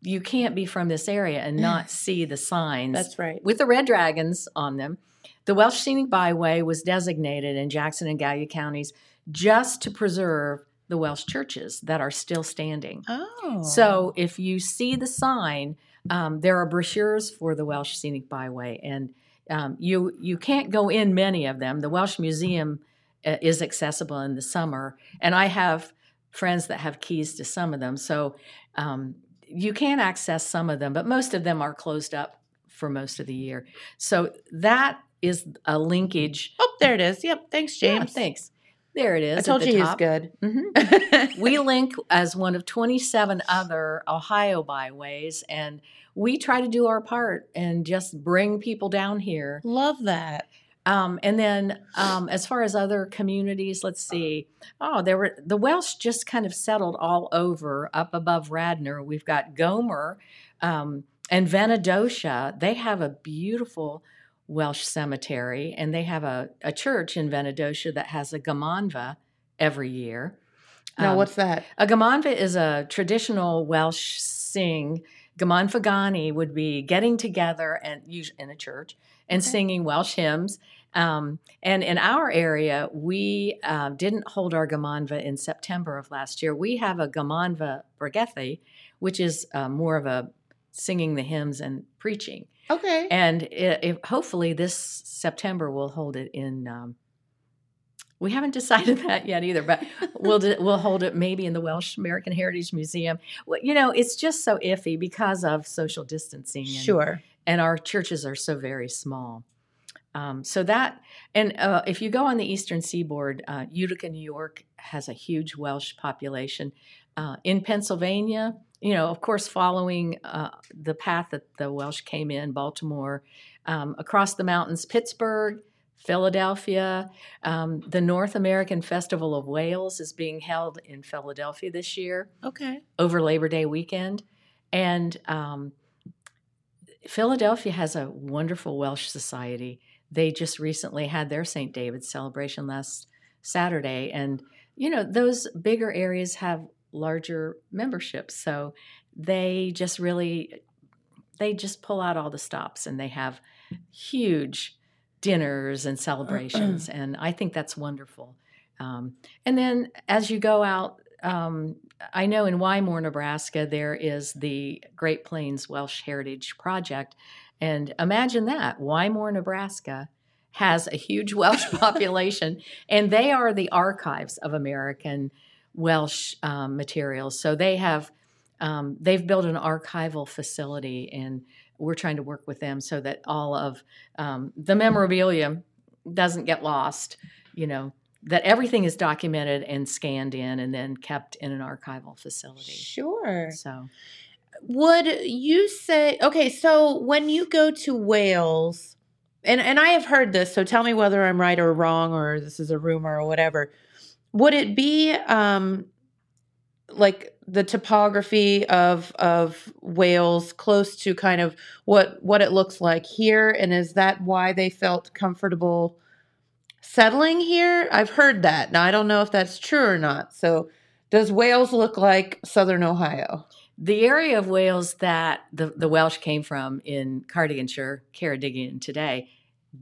[SPEAKER 3] you can't be from this area and not see the signs
[SPEAKER 2] that's right.
[SPEAKER 3] with the red dragons on them. The Welsh Scenic Byway was designated in Jackson and Gallia counties just to preserve the Welsh churches that are still standing.
[SPEAKER 2] Oh,
[SPEAKER 3] So if you see the sign, um, there are brochures for the Welsh Scenic Byway, and um, you you can't go in many of them. The Welsh Museum uh, is accessible in the summer, and I have friends that have keys to some of them. So um, you can access some of them, but most of them are closed up for most of the year. So that is a linkage.
[SPEAKER 2] oh, there it is. Yep. Thanks,
[SPEAKER 3] Yeah,
[SPEAKER 2] James.
[SPEAKER 3] thanks. There it is.
[SPEAKER 2] I told you he's
[SPEAKER 3] top.
[SPEAKER 2] good.
[SPEAKER 3] Mhm we link as one of 27 other Ohio byways, and we try to do our part and just bring people down here.
[SPEAKER 2] Love that.
[SPEAKER 3] Um, and then, um, as far as other communities, let's see. Oh, there were the Welsh just kind of settled all over up above Radnor. We've got Gomer um, and Venedocia. They have a beautiful Welsh cemetery, and they have a, a church in Venedocia that has a gymanfa every year.
[SPEAKER 2] Now,
[SPEAKER 3] Um,
[SPEAKER 2] what's that?
[SPEAKER 3] a gymanfa is a traditional Welsh sing. Gymanfa Ganu would be getting together and in a church and
[SPEAKER 2] Okay.
[SPEAKER 3] singing Welsh hymns. Um, and in our area, we uh, didn't hold our gymanfa in September of last year. We have a gymanfa bregethu, which is uh, more of a singing the hymns and preaching.
[SPEAKER 2] Okay.
[SPEAKER 3] And it, it, hopefully this September we'll hold it in. Um, we haven't decided that yet either, but we'll do, we'll hold it maybe in the Welsh American Heritage Museum. Well, you know, it's just so iffy because of social distancing. And,
[SPEAKER 2] Sure.
[SPEAKER 3] and our churches are so very small. Um, so that, and uh, if you go on the eastern seaboard, uh, Utica, New York has a huge Welsh population. Uh, in Pennsylvania, you know, of course, following uh, the path that the Welsh came in, Baltimore, um, across the mountains, Pittsburgh, Philadelphia. Um, the North American Festival of Wales is being held in Philadelphia this year
[SPEAKER 2] Okay.
[SPEAKER 3] over Labor Day weekend. And um, Philadelphia has a wonderful Welsh society. They just recently had their St. David's celebration last Saturday. And, you know, those bigger areas have larger memberships. So they just really, they just pull out all the stops and they have huge dinners and celebrations. and I think that's wonderful. Um, and then as you go out, um, I know in Wymore, Nebraska, there is the Great Plains Welsh Heritage Project. And imagine that Wymore, Nebraska has a huge Welsh population, and they are the archives of American Welsh um, materials. So they have um, they've built an archival facility, and we're trying to work with them so that all of um, the memorabilia doesn't get lost. You know, that everything is documented and scanned in and then kept in an archival facility.
[SPEAKER 2] Sure.
[SPEAKER 3] So,
[SPEAKER 2] Would you say okay, so when you go to Wales, and and I have heard this, so tell me whether I'm right or wrong or this is a rumor or whatever. Would it be um like the topography of of Wales close to kind of what what it looks like here and is that why they felt comfortable settling here? I've heard that. Now I don't know if that's true or not. So does Wales look like southern Ohio?
[SPEAKER 3] the area of Wales that the, the Welsh came from in Cardiganshire, Ceredigion today,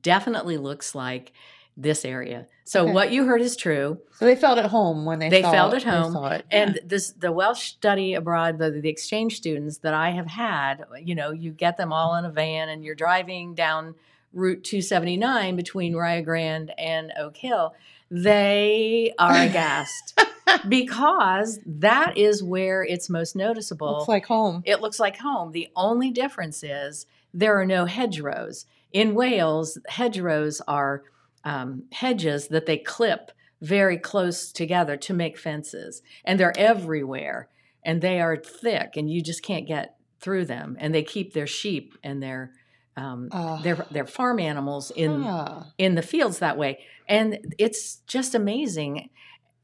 [SPEAKER 3] definitely looks like this area. So
[SPEAKER 2] Okay.
[SPEAKER 3] what you heard is true.
[SPEAKER 2] So they felt at home when they
[SPEAKER 3] They felt at home. And this the Welsh study abroad, the, the exchange students that I have had, you know, you get them all in a van and you're driving down Route 279 between Rio Grande and Oak Hill. They are aghast because that is where it's most noticeable.
[SPEAKER 2] looks like home.
[SPEAKER 3] It looks like home. The only difference is there are no hedgerows. In Wales, hedgerows are um, hedges that they clip very close together to make fences, and they're everywhere, and they are thick, and you just can't get through them. And they keep their sheep and their um,
[SPEAKER 2] Ah.
[SPEAKER 3] their their farm animals in
[SPEAKER 2] Ah.
[SPEAKER 3] in the fields that way. And it's just amazing.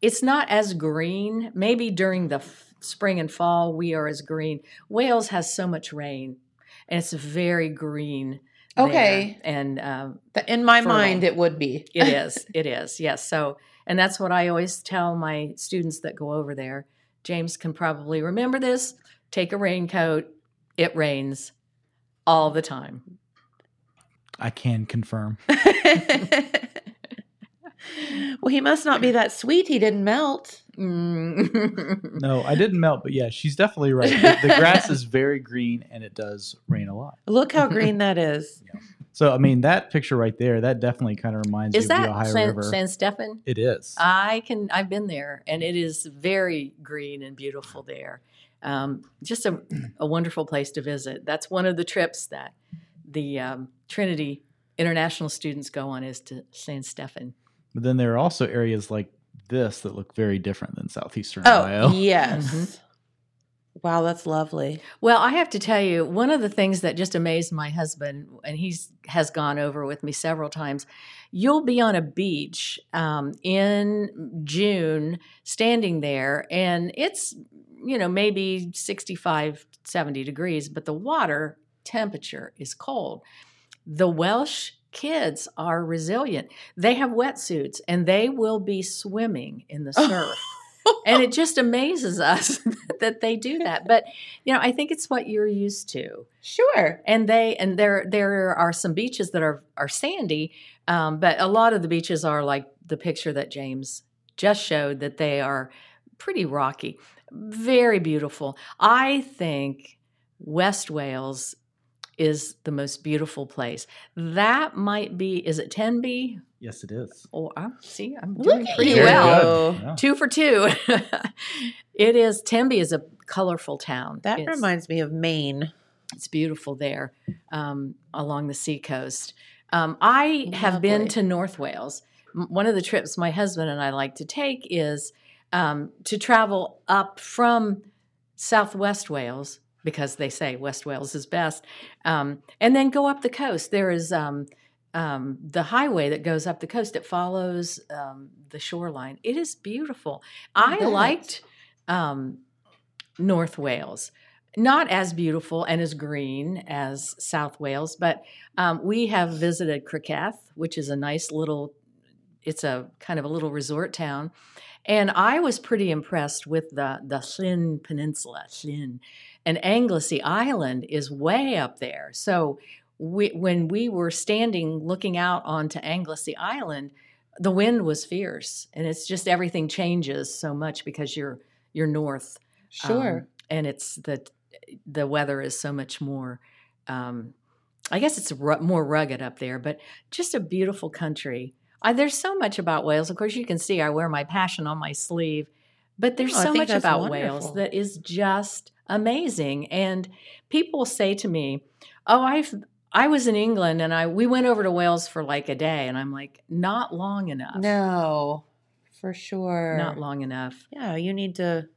[SPEAKER 3] It's not as green. Maybe during the f- spring and fall, we are as green. Wales has so much rain, and it's very green. There.
[SPEAKER 2] Okay.
[SPEAKER 3] And um,
[SPEAKER 2] In my
[SPEAKER 3] Fertile.
[SPEAKER 2] mind, it would be.
[SPEAKER 3] it is. It is. Yes. So, and that's what I always tell my students that go over there. James can probably remember this. Take a raincoat. It rains all the time.
[SPEAKER 4] I can confirm.
[SPEAKER 2] well, he must not be that sweet. He didn't melt.
[SPEAKER 3] Mm.
[SPEAKER 4] No, I didn't melt, but yeah, she's definitely right. The, the grass is very green and it does rain a lot.
[SPEAKER 2] Look how green that is.
[SPEAKER 4] So, I mean, that picture right there, that definitely kind of reminds
[SPEAKER 3] Is
[SPEAKER 4] you of the Ohio
[SPEAKER 3] San,
[SPEAKER 4] River.
[SPEAKER 3] Llansteffan?
[SPEAKER 4] it is.
[SPEAKER 3] I can. I've been there, and it is very green and beautiful there. Um, just a, a wonderful place to visit. That's one of the trips that the um, Trinity international students go on is to Llansteffan.
[SPEAKER 4] but then there are also areas like this that look very different than southeastern
[SPEAKER 2] Oh,
[SPEAKER 4] Ohio.
[SPEAKER 2] yes.
[SPEAKER 3] Mhm.
[SPEAKER 2] Wow, that's lovely.
[SPEAKER 3] Well, I have to tell you, one of the things that just amazed my husband, and he's has gone over with me several times. You'll be on a beach um, in June, standing there, and it's you know maybe 65, 70 degrees, but the water temperature is cold. The Welsh kids are resilient. They have wetsuits, and they will be swimming in the surf. And it just amazes us that they do that. But you know i think it's what you're used to.
[SPEAKER 2] Sure.
[SPEAKER 3] and they and there there are some beaches that are are sandy um, but a lot of the beaches are like the picture that james just showed that they are pretty rocky. Very beautiful. I think West Wales is the most beautiful place. That might be, is it Tenby?
[SPEAKER 4] Yes, it is.
[SPEAKER 3] Or oh, see, I'm
[SPEAKER 2] Look
[SPEAKER 3] doing
[SPEAKER 2] at
[SPEAKER 3] pretty well.
[SPEAKER 4] Yeah.
[SPEAKER 3] Two for two. it is Tenby is a colorful town.
[SPEAKER 2] That
[SPEAKER 3] It's-
[SPEAKER 2] reminds me of Maine.
[SPEAKER 3] it's beautiful there um, along the seacoast. Um, I have been to North Wales. M- One of the trips my husband and I like to take is um, to travel up from southwest Wales because they say West Wales is best, um, and then go up the coast. There is um, um, the highway that goes up the coast. It follows um, the shoreline. It is beautiful. I liked um, North Wales not as beautiful and as green as South Wales, but um, we have visited Criccieth, which is a nice little, it's a kind of a little resort town. And I was pretty impressed with the, the Llyn Peninsula, Llyn. And Anglesey Island is way up there. So we, when we were standing looking out onto Anglesey Island, the wind was fierce. And it's just everything changes so much because you're, you're north um, and it's the the weather is so much more. Um, I guess it's ru- more rugged up there, but just a beautiful country. I, there's so much about Wales. Of course, you can see I wear my passion on my sleeve, but there's
[SPEAKER 2] Oh,
[SPEAKER 3] so much about
[SPEAKER 2] wonderful.
[SPEAKER 3] Wales that is just amazing. And people say to me, "Oh, I've." I was in England and I we went over to Wales for like a day and I'm like not long enough.
[SPEAKER 2] No, for sure.
[SPEAKER 3] Not long enough.
[SPEAKER 2] Yeah, you need to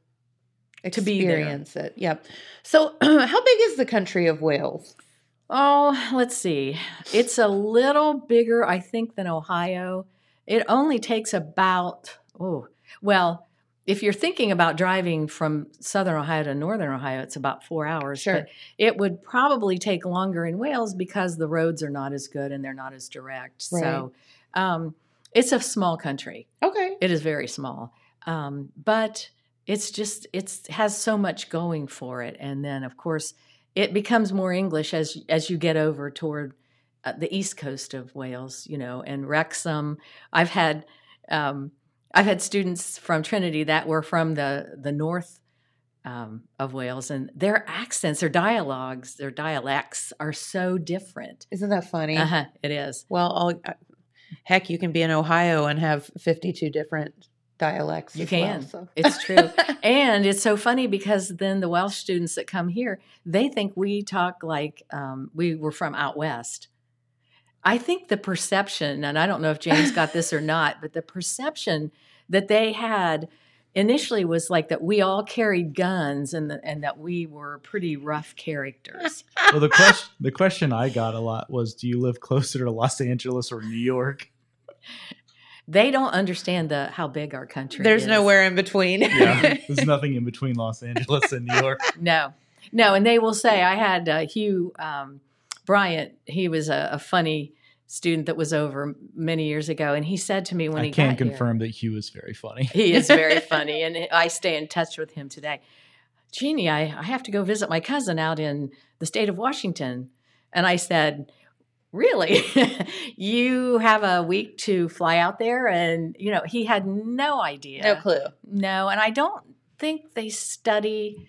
[SPEAKER 2] experience it. Yep. So, how big is the country of Wales?
[SPEAKER 3] Oh, let's see. It's a little bigger, I think, than Ohio. It only takes about, oh, well, if you're thinking about driving from southern Ohio to northern Ohio, it's about four hours.
[SPEAKER 2] Sure.
[SPEAKER 3] But it would probably take longer in Wales because the roads are not as good and they're not as direct. Right. So um, it's a small country.
[SPEAKER 2] Okay.
[SPEAKER 3] It is very small, um, but it's just it's has so much going for it. And then, of course, it becomes more English as as you get over toward uh, the east coast of Wales, you know, and Wrexham. I've had um, I've had students from Trinity that were from the the north um, of Wales, and their accents, their dialogues, their dialects are so different.
[SPEAKER 2] Isn't that funny?
[SPEAKER 3] Uh-huh, it is.
[SPEAKER 2] Well, I'll, uh, heck, you can be in Ohio and have 52 different dialects.
[SPEAKER 3] You
[SPEAKER 2] as well,
[SPEAKER 3] can.
[SPEAKER 2] so.
[SPEAKER 3] It's true. and it's so funny because then the Welsh students that come here, they think we talk like um, we were from out west. I think the perception, and I don't know if James got this or not, but the perception that they had initially was like that we all carried guns and, the, and that we were pretty rough characters.
[SPEAKER 4] Well, the question the question I got a lot was, do you live closer to Los Angeles or New York?
[SPEAKER 3] they don't understand the how big our country is
[SPEAKER 2] There's
[SPEAKER 3] is.
[SPEAKER 2] nowhere in between.
[SPEAKER 4] Yeah, there's nothing in between Los Angeles and New York.
[SPEAKER 3] No, no, and they will say I had uh, Hugh um, Bryant. He was a, a funny student that was over many years ago, and he said to me when
[SPEAKER 4] I
[SPEAKER 3] he
[SPEAKER 4] can
[SPEAKER 3] got here-
[SPEAKER 4] confirm that Hugh is very funny.
[SPEAKER 3] he is very funny, and I stay in touch with him today. Jeannie, I, I have to go visit my cousin out in the state of Washington, and I said. Really? you have a week to fly out there? And, you know, he had no idea.
[SPEAKER 2] No clue.
[SPEAKER 3] No, and I don't think they study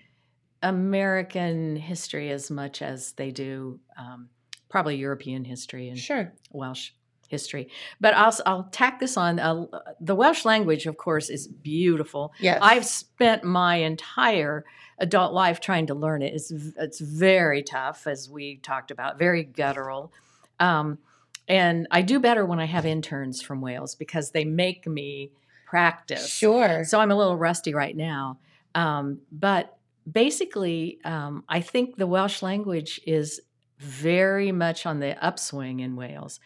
[SPEAKER 3] American history as much as they do um, probably European history and
[SPEAKER 2] Sure.
[SPEAKER 3] Welsh history. But I'll I'll tack this on. Uh, the Welsh language, of course, is beautiful.
[SPEAKER 2] Yes.
[SPEAKER 3] I've spent my entire adult life trying to learn it. It's it's very tough, as we talked about, very guttural. Um, and I do better when I have interns from Wales because they make me practice.
[SPEAKER 2] Sure.
[SPEAKER 3] So I'm a little rusty right now. Um, but basically, um, I think the Welsh language is very much on the upswing in Wales.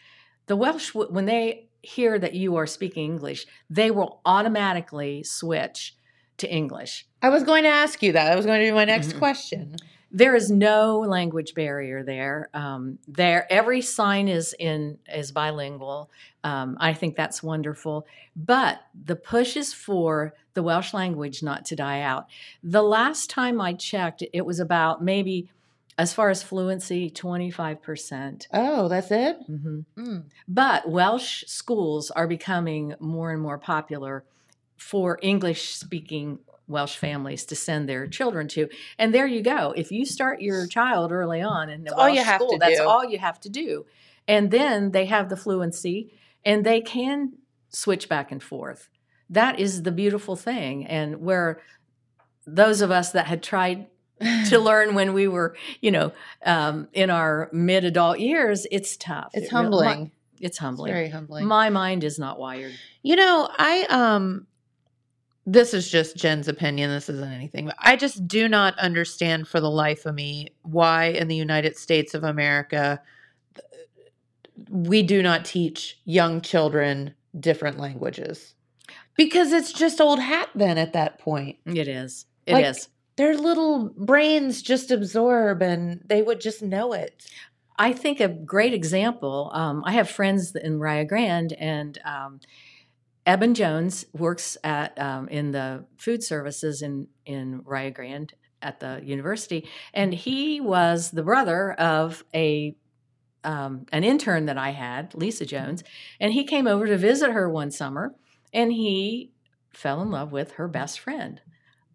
[SPEAKER 3] The Welsh, when they hear that you are speaking English, they will automatically switch to English.
[SPEAKER 2] I was going to ask you that. That was going to be my next
[SPEAKER 3] Mhm.
[SPEAKER 2] question.
[SPEAKER 3] There is no language barrier there. Um, there, every sign is in is bilingual. Um, I think that's wonderful. But the push is for the Welsh language not to die out. The last time I checked, it was about maybe, as far as fluency, twenty five percent.
[SPEAKER 2] Oh, that's it?
[SPEAKER 3] Mm-hmm.
[SPEAKER 2] Mm.
[SPEAKER 3] But Welsh schools are becoming more and more popular for English speaking Welsh families to send their children to. And there you go. If you start your child early on in the
[SPEAKER 2] That's all
[SPEAKER 3] Welsh
[SPEAKER 2] you have
[SPEAKER 3] school,
[SPEAKER 2] to
[SPEAKER 3] that's
[SPEAKER 2] do.
[SPEAKER 3] all you have to do. And then they have the fluency and they can switch back and forth. That is the beautiful thing. And where those of us that had tried to learn when we were, you know, um, in our mid adult years, it's tough.
[SPEAKER 2] It's
[SPEAKER 3] It
[SPEAKER 2] humbling.
[SPEAKER 3] my- it's
[SPEAKER 2] It's
[SPEAKER 3] humbling.
[SPEAKER 2] very humbling.
[SPEAKER 3] My mind is not wired.
[SPEAKER 2] You know, I um this is just Jen's opinion. This isn't anything, but I just do not understand for the life of me why in the United States of America we do not teach young children different languages. Because it's just old hat then at that point.
[SPEAKER 3] It is. It is.
[SPEAKER 2] Like- Their little brains just absorb and they would just know it.
[SPEAKER 3] I think a great example. Um, I have friends in Rio Grande, and um, Eben Jones works at um, in the food services in in Rio Grande at the university, and he was the brother of a um, an intern that I had, Lisa Jones, and he came over to visit her one summer, and he fell in love with her best friend.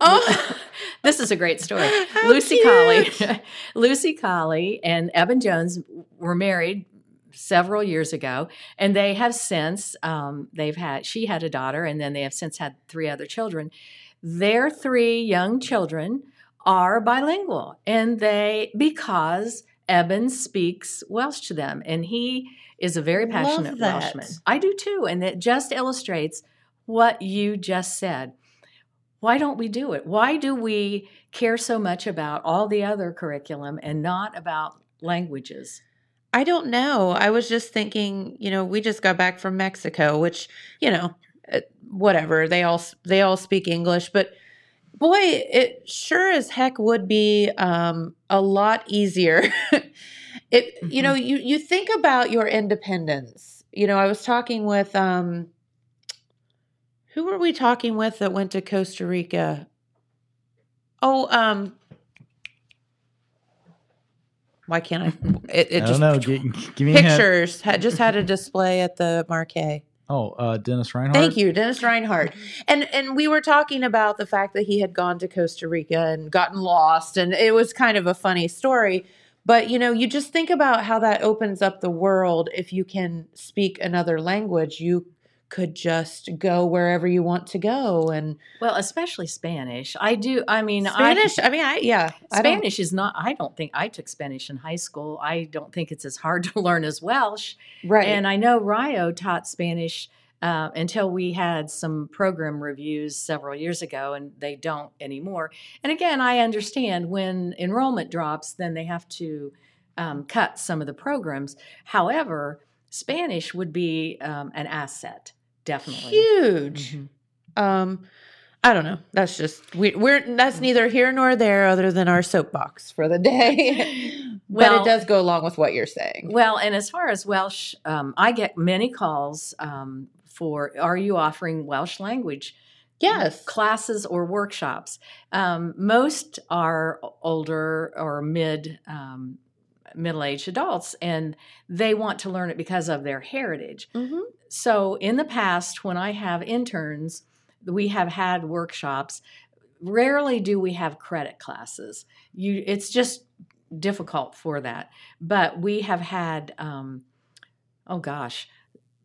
[SPEAKER 2] Oh,
[SPEAKER 3] this is a great story.
[SPEAKER 2] How
[SPEAKER 3] Lucy
[SPEAKER 2] cute.
[SPEAKER 3] Colley, Lucy Colley, and Evan Jones were married several years ago, and they have since um, they've had she had a daughter, and then they have since had three other children. Their three young children are bilingual, and they because Eben speaks Welsh to them, and he is a very passionate. Welshman. I do too, and it just illustrates what you just said why don't we do it? Why do we care so much about all the other curriculum and not about languages?
[SPEAKER 2] I don't know. I was just thinking, you know, we just got back from Mexico, which, you know, uh, whatever. They all they all speak English, but boy, it sure as heck would be um, a lot easier. it, you know, you you think about your independence. You know, I was talking with um, who were we talking with that went to Costa Rica? Oh, um, why can't I? It, it
[SPEAKER 4] I
[SPEAKER 2] just
[SPEAKER 4] don't know. Gi- give me
[SPEAKER 2] pictures had just had a display at the Markay.
[SPEAKER 4] Oh, uh, Dennis Reinhardt.
[SPEAKER 2] Thank you, Dennis Reinhardt. And and we were talking about the fact that he had gone to Costa Rica and gotten lost, and it was kind of a funny story. But you know, you just think about how that opens up the world. If you can speak another language, you could just go wherever you want to go. And
[SPEAKER 3] Well, especially Spanish. I do. I mean,
[SPEAKER 2] Spanish.
[SPEAKER 3] I,
[SPEAKER 2] I, mean, I yeah, I
[SPEAKER 3] Spanish is not. I don't think I took Spanish in high school. I don't think it's as hard to learn as Welsh.
[SPEAKER 2] right?
[SPEAKER 3] And I know Rio taught Spanish uh, until we had some program reviews several years ago, and they don't anymore. And again, I understand when enrollment drops, then they have to um, cut some of the programs. However, Spanish would be um, an asset, definitely.
[SPEAKER 2] huge.
[SPEAKER 3] Mhm.
[SPEAKER 2] Um, I don't know. That's just we, we're that's neither here nor there, other than our soapbox for the day. but
[SPEAKER 3] Well-
[SPEAKER 2] it does go along with what you're saying.
[SPEAKER 3] Well, and as far as Welsh, um, I get many calls um, for are you offering Welsh language
[SPEAKER 2] Yes.
[SPEAKER 3] classes or workshops? Um, most are older or mid um, middle-aged adults, and they want to learn it because of their heritage.
[SPEAKER 2] Mm-hmm.
[SPEAKER 3] So, in the past, when I have interns, we have had workshops. Rarely do we have credit classes. You, it's just difficult for that. But we have had, um, oh gosh,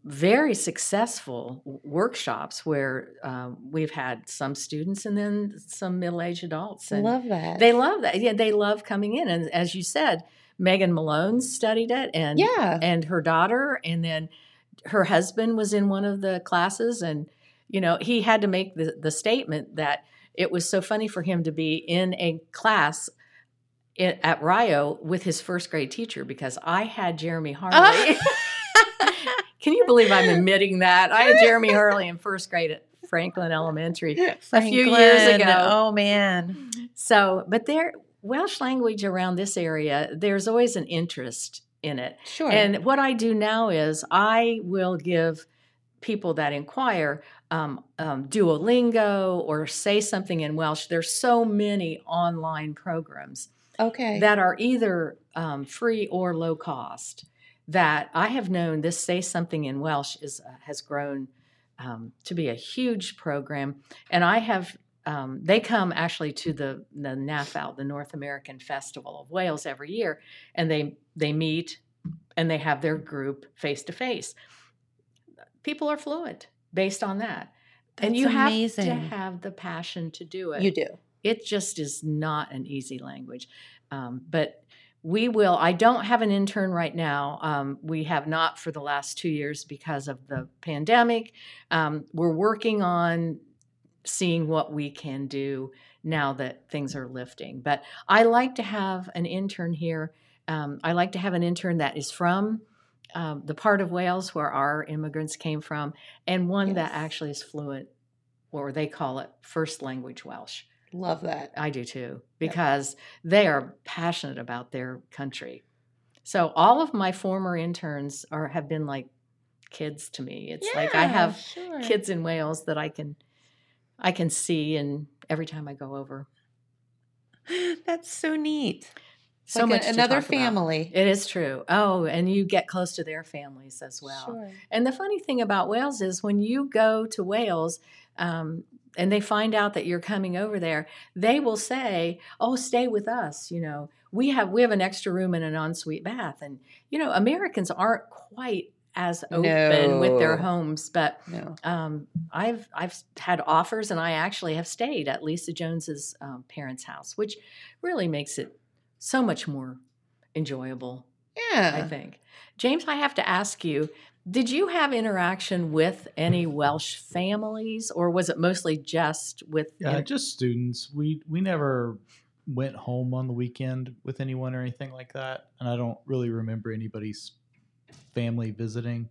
[SPEAKER 3] very successful workshops where um, we've had some students and then some middle-aged adults.
[SPEAKER 2] I
[SPEAKER 3] And
[SPEAKER 2] love that.
[SPEAKER 3] they love that. Yeah, they love coming in. And as you said, Megan Malone studied it, and
[SPEAKER 2] yeah.
[SPEAKER 3] and her daughter and then her husband was in one of the classes and you know he had to make the, the statement that it was so funny for him to be in a class at rio with his first grade teacher because i had jeremy harley can you believe i'm admitting that i had jeremy Hurley in first grade at franklin elementary a few years ago.
[SPEAKER 2] Oh man.
[SPEAKER 3] so but there welsh language around this area there's always an interest in it
[SPEAKER 2] Sure.
[SPEAKER 3] and what I do now is I will give people that inquire um, um, Duolingo or say something in Welsh. There's so many online programs
[SPEAKER 2] okay.
[SPEAKER 3] that are either um, free or low cost that I have known this Say Something in Welsh is uh, has grown um, to be a huge program. And I have um, they come actually to the the NAFOW, the North American Festival of Wales, every year, and they they meet and they have their group face to face. People are fluent based on that, and
[SPEAKER 2] That's
[SPEAKER 3] you have to have the passion to do it
[SPEAKER 2] You do.
[SPEAKER 3] it just is not an easy language. Um, but we will. I don't have an intern right now. Um, we have not for the last two years because of the pandemic. Um, we're working on seeing what we can do now that things are lifting. But I like to have an intern here. Um, I like to have an intern that is from um, the part of Wales where our immigrants came from, and one that actually is fluent, or they call it first language Welsh.
[SPEAKER 2] Love that.
[SPEAKER 3] I do too, because they are passionate about their country. So all of my former interns are have been like kids to me. It's like I have
[SPEAKER 2] sure.
[SPEAKER 3] kids in Wales that I can I can see and every time I go over.
[SPEAKER 2] That's so neat.
[SPEAKER 3] So
[SPEAKER 2] Like
[SPEAKER 3] much
[SPEAKER 2] another
[SPEAKER 3] talk about.
[SPEAKER 2] family.
[SPEAKER 3] It is true. Oh, and you get close to their families as well.
[SPEAKER 2] Sure.
[SPEAKER 3] And the funny thing about Wales is when you go to Wales um, and they find out that you're coming over there, they will say, "Oh, stay with us." You know, we have we have an extra room and an ensuite bath, and you know, Americans aren't quite as open with their homes, but
[SPEAKER 2] No.
[SPEAKER 3] um, I've I've had offers, and I actually have stayed at Lisa Jones's um, parents' house, which really makes it so much more enjoyable.
[SPEAKER 2] Yeah.
[SPEAKER 3] I think. James, I have to ask you, did you have interaction with any Welsh families or was it mostly just with
[SPEAKER 4] Yeah,
[SPEAKER 3] inter-
[SPEAKER 4] just students. We we never went home on the weekend with anyone or anything like that, and I don't really remember anybody's family visiting.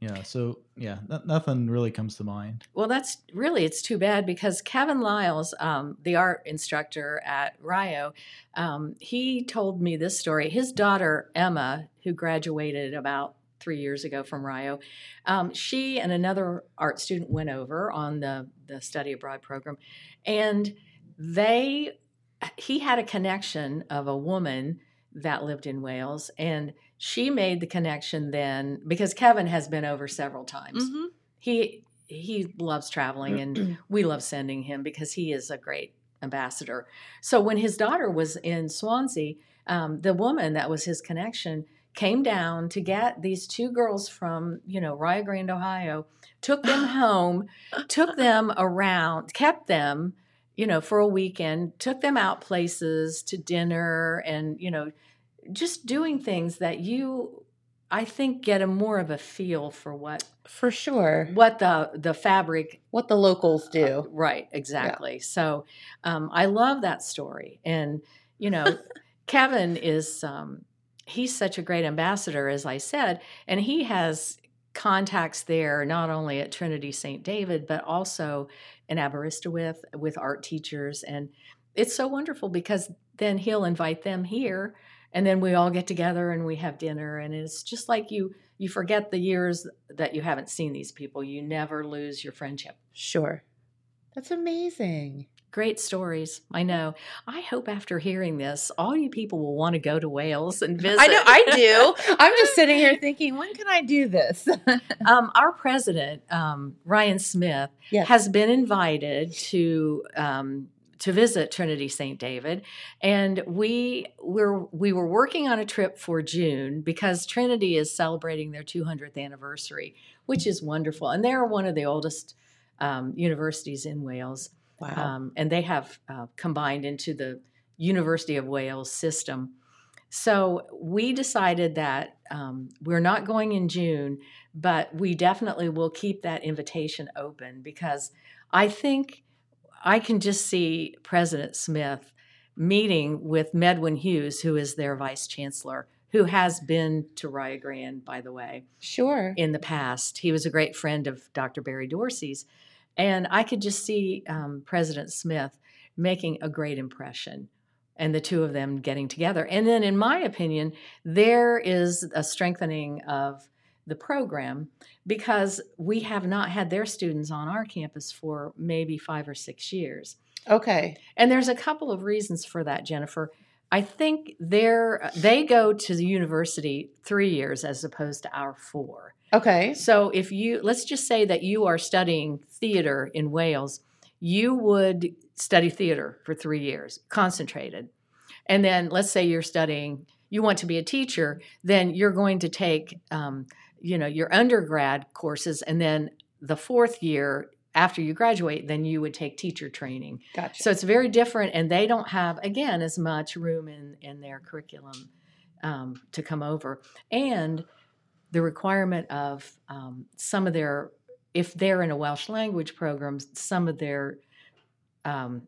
[SPEAKER 4] Yeah, so yeah, no, nothing really comes to mind.
[SPEAKER 3] Well, that's really it's too bad because Kevin Lyles, um, the art instructor at Rio, um, he told me this story. His daughter Emma, who graduated about three years ago from Rio, um, she and another art student went over on the the study abroad program, and they he had a connection of a woman that lived in Wales and she made the connection then because Kevin has been over several times.
[SPEAKER 2] Mhm.
[SPEAKER 3] he he loves traveling and we love sending him because he is a great ambassador. So when his daughter was in swansea um, the woman that was his connection came down to get these two girls from you know rio grande ohio took them home took them around kept them you know for a weekend took them out places to dinner and you know just doing things that you i think get a more of a feel for what
[SPEAKER 2] For sure.
[SPEAKER 3] what the the fabric
[SPEAKER 2] What the locals
[SPEAKER 3] uh,
[SPEAKER 2] do.
[SPEAKER 3] right exactly so um, i love that story and you know kevin is um, he's such a great ambassador as i said and he has contacts there not only at trinity st david but also in aberystwyth with art teachers and it's so wonderful because then he'll invite them here and then we all get together and we have dinner and it's just like you you forget the years that you haven't seen these people you never lose your friendship
[SPEAKER 2] Sure. That's amazing.
[SPEAKER 3] Great stories. I know. I hope after hearing this, all you people will want to go to Wales and visit.
[SPEAKER 2] I know I do. I'm just sitting here thinking, when can I do this?
[SPEAKER 3] um, our president, um, Ryan Smith,
[SPEAKER 2] Yes.
[SPEAKER 3] has been invited to um, to visit Trinity St. David, and we were we were working on a trip for June because Trinity is celebrating their 200th anniversary, which is wonderful, and they're one of the oldest um, universities in Wales.
[SPEAKER 2] Wow.
[SPEAKER 3] um, and they have uh, combined into the University of Wales system. So we decided that um, we're not going in June, but we definitely will keep that invitation open because I think I can just see President Smith meeting with Medwin Hughes, who is their vice chancellor, who has been to Rio Grande, by the way
[SPEAKER 2] sure.
[SPEAKER 3] in the past. He was a great friend of Dr. Barry Dorsey's. And I could just see um, President Smith making a great impression and the two of them getting together. And then, in my opinion, there is a strengthening of the program because we have not had their students on our campus for maybe five or six years.
[SPEAKER 2] Okay.
[SPEAKER 3] And there's a couple of reasons for that, Jennifer. I think they're, they go to the university three years as opposed to our four.
[SPEAKER 2] Okay.
[SPEAKER 3] So if you let's just say that you are studying theater in Wales, you would study theater for three years, concentrated. And then let's say you're studying, you want to be a teacher, then you're going to take, um, you know, your undergrad courses, and then the fourth year after you graduate, then you would take teacher training.
[SPEAKER 2] Gotcha.
[SPEAKER 3] So it's very different, and they don't have, again, as much room in, in their curriculum um, to come over. And the requirement of um, some of their, if they're in a Welsh language program, some of their um,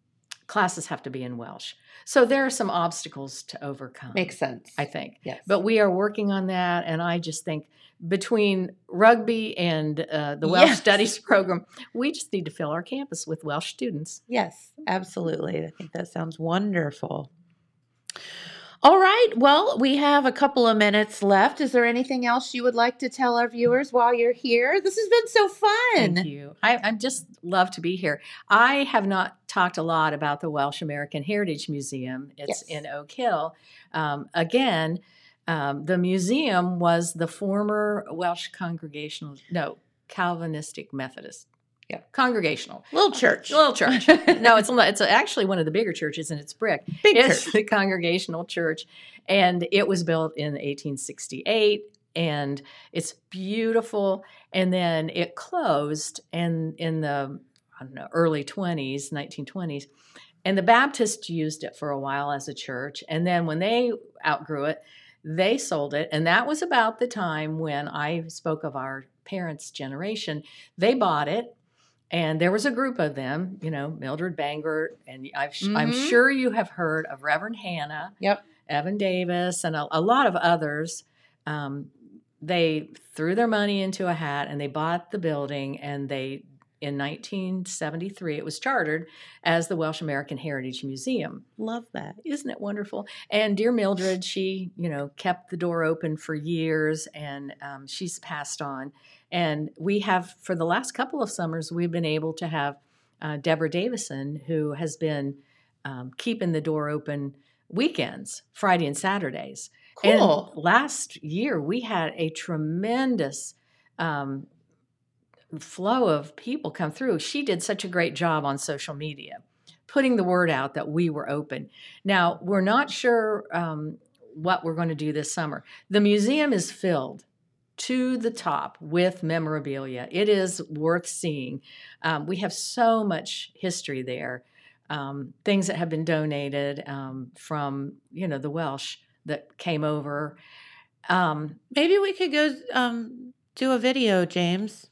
[SPEAKER 3] classes have to be in Welsh. So there are some obstacles to overcome.
[SPEAKER 2] Makes sense.
[SPEAKER 3] I think.
[SPEAKER 2] yes.
[SPEAKER 3] But we are working on that, and I just think between rugby and uh, the Welsh
[SPEAKER 2] Yes.
[SPEAKER 3] Studies program, we just need to fill our campus with Welsh students.
[SPEAKER 2] Yes, absolutely. I think that sounds wonderful. All right. Well, we have a couple of minutes left. Is there anything else you would like to tell our viewers while you're here? This has been so fun.
[SPEAKER 3] Thank you. I, I just love to be here. I have not talked a lot about the Welsh American Heritage Museum. It's
[SPEAKER 2] Yes.
[SPEAKER 3] in Oak Hill. Um, again, um, the museum was the former Welsh Congregational, no, Calvinistic Methodist.
[SPEAKER 2] Yeah.
[SPEAKER 3] Congregational.
[SPEAKER 2] Little church.
[SPEAKER 3] Little church. no, it's it's actually one of the bigger churches, and it's brick.
[SPEAKER 2] Big
[SPEAKER 3] it's
[SPEAKER 2] church.
[SPEAKER 3] the Congregational Church, and it was built in 1868, and it's beautiful. And then it closed, and in the I don't know early 20s, 1920s, and the Baptists used it for a while as a church, and then when they outgrew it, they sold it, and that was about the time when I spoke of our parents' generation. They bought it and there was a group of them, you know, Mildred Bangert, and I've, I'm
[SPEAKER 2] Mhm.
[SPEAKER 3] sure you have heard of Reverend Hannah,
[SPEAKER 2] Yep.
[SPEAKER 3] Evan Davis, and a, a lot of others. Um, they threw their money into a hat and they bought the building, and they, in 1973, it was chartered as the Welsh American Heritage Museum.
[SPEAKER 2] Love that.
[SPEAKER 3] Isn't it wonderful? And dear Mildred, she, you know, kept the door open for years and um, she's passed on. And we have, for the last couple of summers, we've been able to have uh, Deborah Davison, who has been um, keeping the door open weekends, Friday and Saturdays.
[SPEAKER 2] Cool.
[SPEAKER 3] And last year, we had a tremendous um, flow of people come through. She did such a great job on social media, putting the word out that we were open. Now, we're not sure um, what we're going to do this summer. The museum is filled to the top with memorabilia. It is worth seeing. Um, we have so much history there. Um, things that have been donated um, from, you know, the Welsh that came over. Um,
[SPEAKER 2] Maybe we could go um, do a video, James,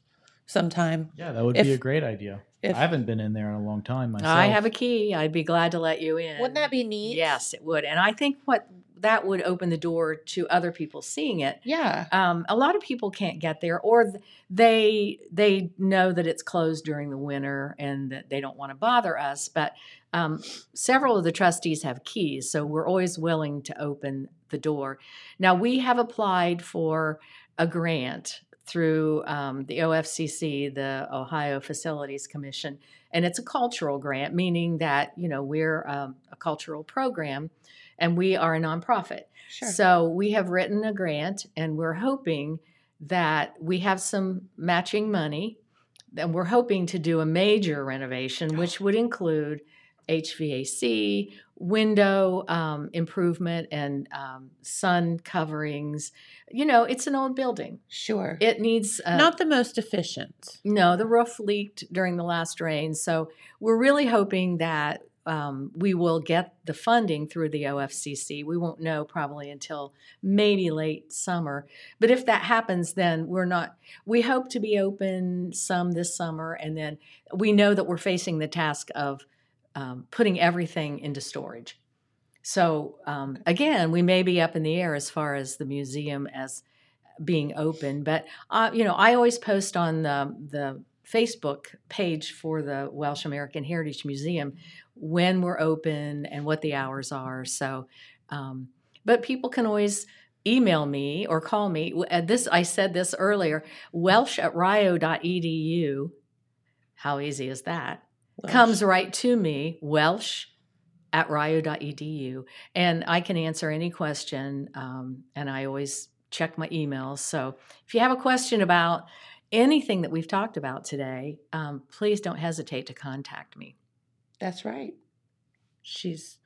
[SPEAKER 2] sometime.
[SPEAKER 4] Yeah, that would
[SPEAKER 2] If-
[SPEAKER 4] be a great idea.
[SPEAKER 2] if-
[SPEAKER 4] I haven't been in there in a long time myself.
[SPEAKER 3] I have a key. I'd be glad to let you in.
[SPEAKER 2] Wouldn't that be neat?
[SPEAKER 3] Yes, it would. And I think what that would open the door to other people seeing it.
[SPEAKER 2] Yeah.
[SPEAKER 3] Um, a lot of people can't get there, or they they know that it's closed during the winter and that they don't want to bother us. But um, several of the trustees have keys, so we're always willing to open the door. Now we have applied for a grant through um, the OFCC, the Ohio Facilities Commission, and it's a cultural grant, meaning that you know we're um, a cultural program, and we are a nonprofit.
[SPEAKER 2] Sure.
[SPEAKER 3] So we have written a grant, and we're hoping that we have some matching money. And we're hoping to do a major renovation, which would include HVAC, window um, improvement, and um, sun coverings. You know, it's an old building.
[SPEAKER 2] sure.
[SPEAKER 3] It needs uh,
[SPEAKER 2] Not the most efficient.
[SPEAKER 3] no, the roof leaked during the last rain. So we're really hoping that um, we will get the funding through the OFCC. We won't know probably until maybe late summer. But if that happens, then we're not, we hope to be open some this summer. And then we know that we're facing the task of um, putting everything into storage. So um, again, we may be up in the air as far as the museum as being open. But uh, you know, I always post on the the Facebook page for the Welsh American Heritage Museum when we're open and what the hours are. So, um, but people can always email me or call me. Uh, This I said this earlier. Welsh at rio.edu. How easy is that? Comes right to me. Welsh at rio.edu and i can answer any question um, and i always check my emails so if you have a question about anything that we've talked about today, um, please don't hesitate to contact me.
[SPEAKER 2] That's right. She's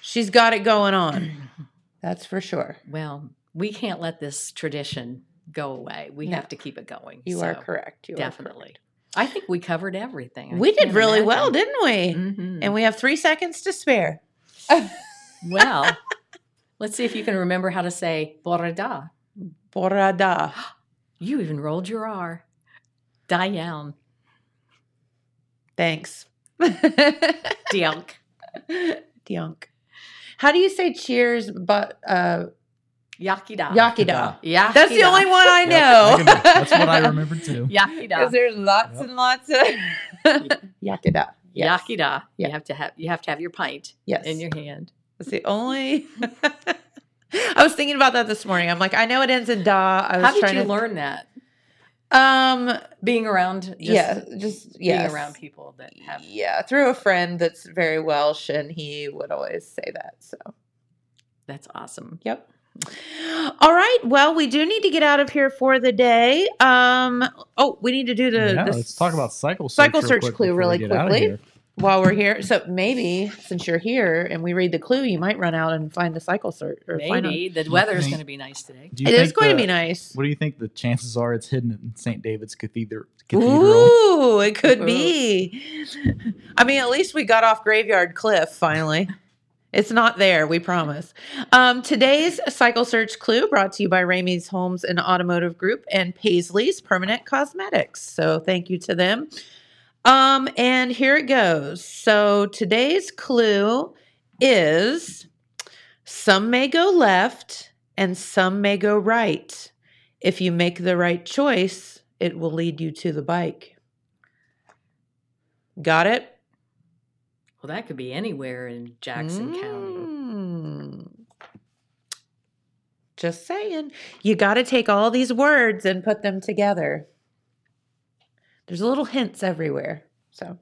[SPEAKER 2] she's got it going on. That's for sure.
[SPEAKER 3] Well, we can't let this tradition go away. We
[SPEAKER 2] No.
[SPEAKER 3] have to keep it going.
[SPEAKER 2] You are correct. You are.
[SPEAKER 3] definitely. I think we covered everything. I.
[SPEAKER 2] We did really well, didn't we?
[SPEAKER 3] Mhm.
[SPEAKER 2] And we have three seconds to spare.
[SPEAKER 3] well, let's see if you can remember how to say borada.
[SPEAKER 2] Borada.
[SPEAKER 3] You even rolled your R. Diane.
[SPEAKER 2] Thanks.
[SPEAKER 3] Diank.
[SPEAKER 2] Dionk. How do you say cheers? But uh,
[SPEAKER 3] Yakida.
[SPEAKER 2] yakida.
[SPEAKER 3] Yeah.
[SPEAKER 2] That's the only one I
[SPEAKER 4] Yep,
[SPEAKER 2] know.
[SPEAKER 4] I that's what I remember too.
[SPEAKER 3] Yakida.
[SPEAKER 2] Because there's lots
[SPEAKER 4] Yep.
[SPEAKER 2] and lots of yakida. Yes.
[SPEAKER 3] Yakida.
[SPEAKER 2] Yeah.
[SPEAKER 3] You have to have you have to have your pint
[SPEAKER 2] Yes.
[SPEAKER 3] in your hand.
[SPEAKER 2] That's the only. I was thinking about that this morning. I'm like, I know it ends in da. I was
[SPEAKER 3] How did
[SPEAKER 2] trying
[SPEAKER 3] you
[SPEAKER 2] to
[SPEAKER 3] learn that?
[SPEAKER 2] Um.
[SPEAKER 3] Being around just
[SPEAKER 2] yeah. Just
[SPEAKER 3] being around people that have
[SPEAKER 2] Yeah, through a friend that's very Welsh, and he would always say that. So,
[SPEAKER 3] that's awesome.
[SPEAKER 2] yep. All right. Well, we do need to get out of here for the day. Um. Oh, we need to do the.
[SPEAKER 4] yeah,
[SPEAKER 2] the
[SPEAKER 4] let's talk about cycle search
[SPEAKER 2] cycle
[SPEAKER 4] real
[SPEAKER 2] search
[SPEAKER 4] quick
[SPEAKER 2] clue really quickly. while we're here. So maybe since you're here and we read the clue, you might run out and find the cycle search or find a-
[SPEAKER 3] Maybe the weather is going to be nice today.
[SPEAKER 2] It is
[SPEAKER 4] think
[SPEAKER 2] going to be nice.
[SPEAKER 4] What do you think the chances are it's hidden in St. David's Cathedral? Cathedral?
[SPEAKER 2] Ooh, it could be. I mean, at least we got off Graveyard Cliff finally. It's not there, we promise. Um, today's Cycle Search Clue brought to you by Ramey's Homes and Automotive Group and Paisley's Permanent Cosmetics. So thank you to them. Um, and here it goes. So today's clue is some may go left and some may go right. If you make the right choice, it will lead you to the bike. Got it?
[SPEAKER 3] Well, that could be anywhere in Jackson County.
[SPEAKER 2] Mm. Just saying. You got to take all these words and put them together. There's little hints everywhere. So,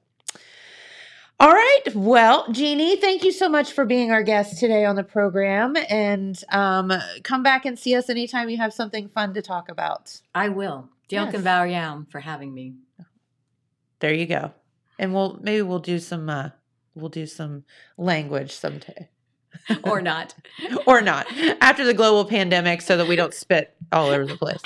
[SPEAKER 2] all right. Well, Jeannie, thank you so much for being our guest today on the program. And um, come back and see us anytime you have something fun to talk about.
[SPEAKER 3] I will. Diolch
[SPEAKER 2] Yes.
[SPEAKER 3] and Varyam for having me.
[SPEAKER 2] There you go. And we'll maybe we'll do some uh, we'll do some language someday.
[SPEAKER 3] or not.
[SPEAKER 2] or not after the global pandemic so that we don't spit all over the place.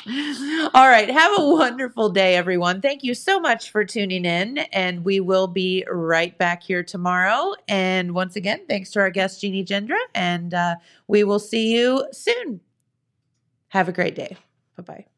[SPEAKER 2] All right. Have a wonderful day, everyone. Thank you so much for tuning in. And we will be right back here tomorrow. And once again, thanks to our guest, Jeannie Jindra. And uh, we will see you soon. Have a great day. Bye bye.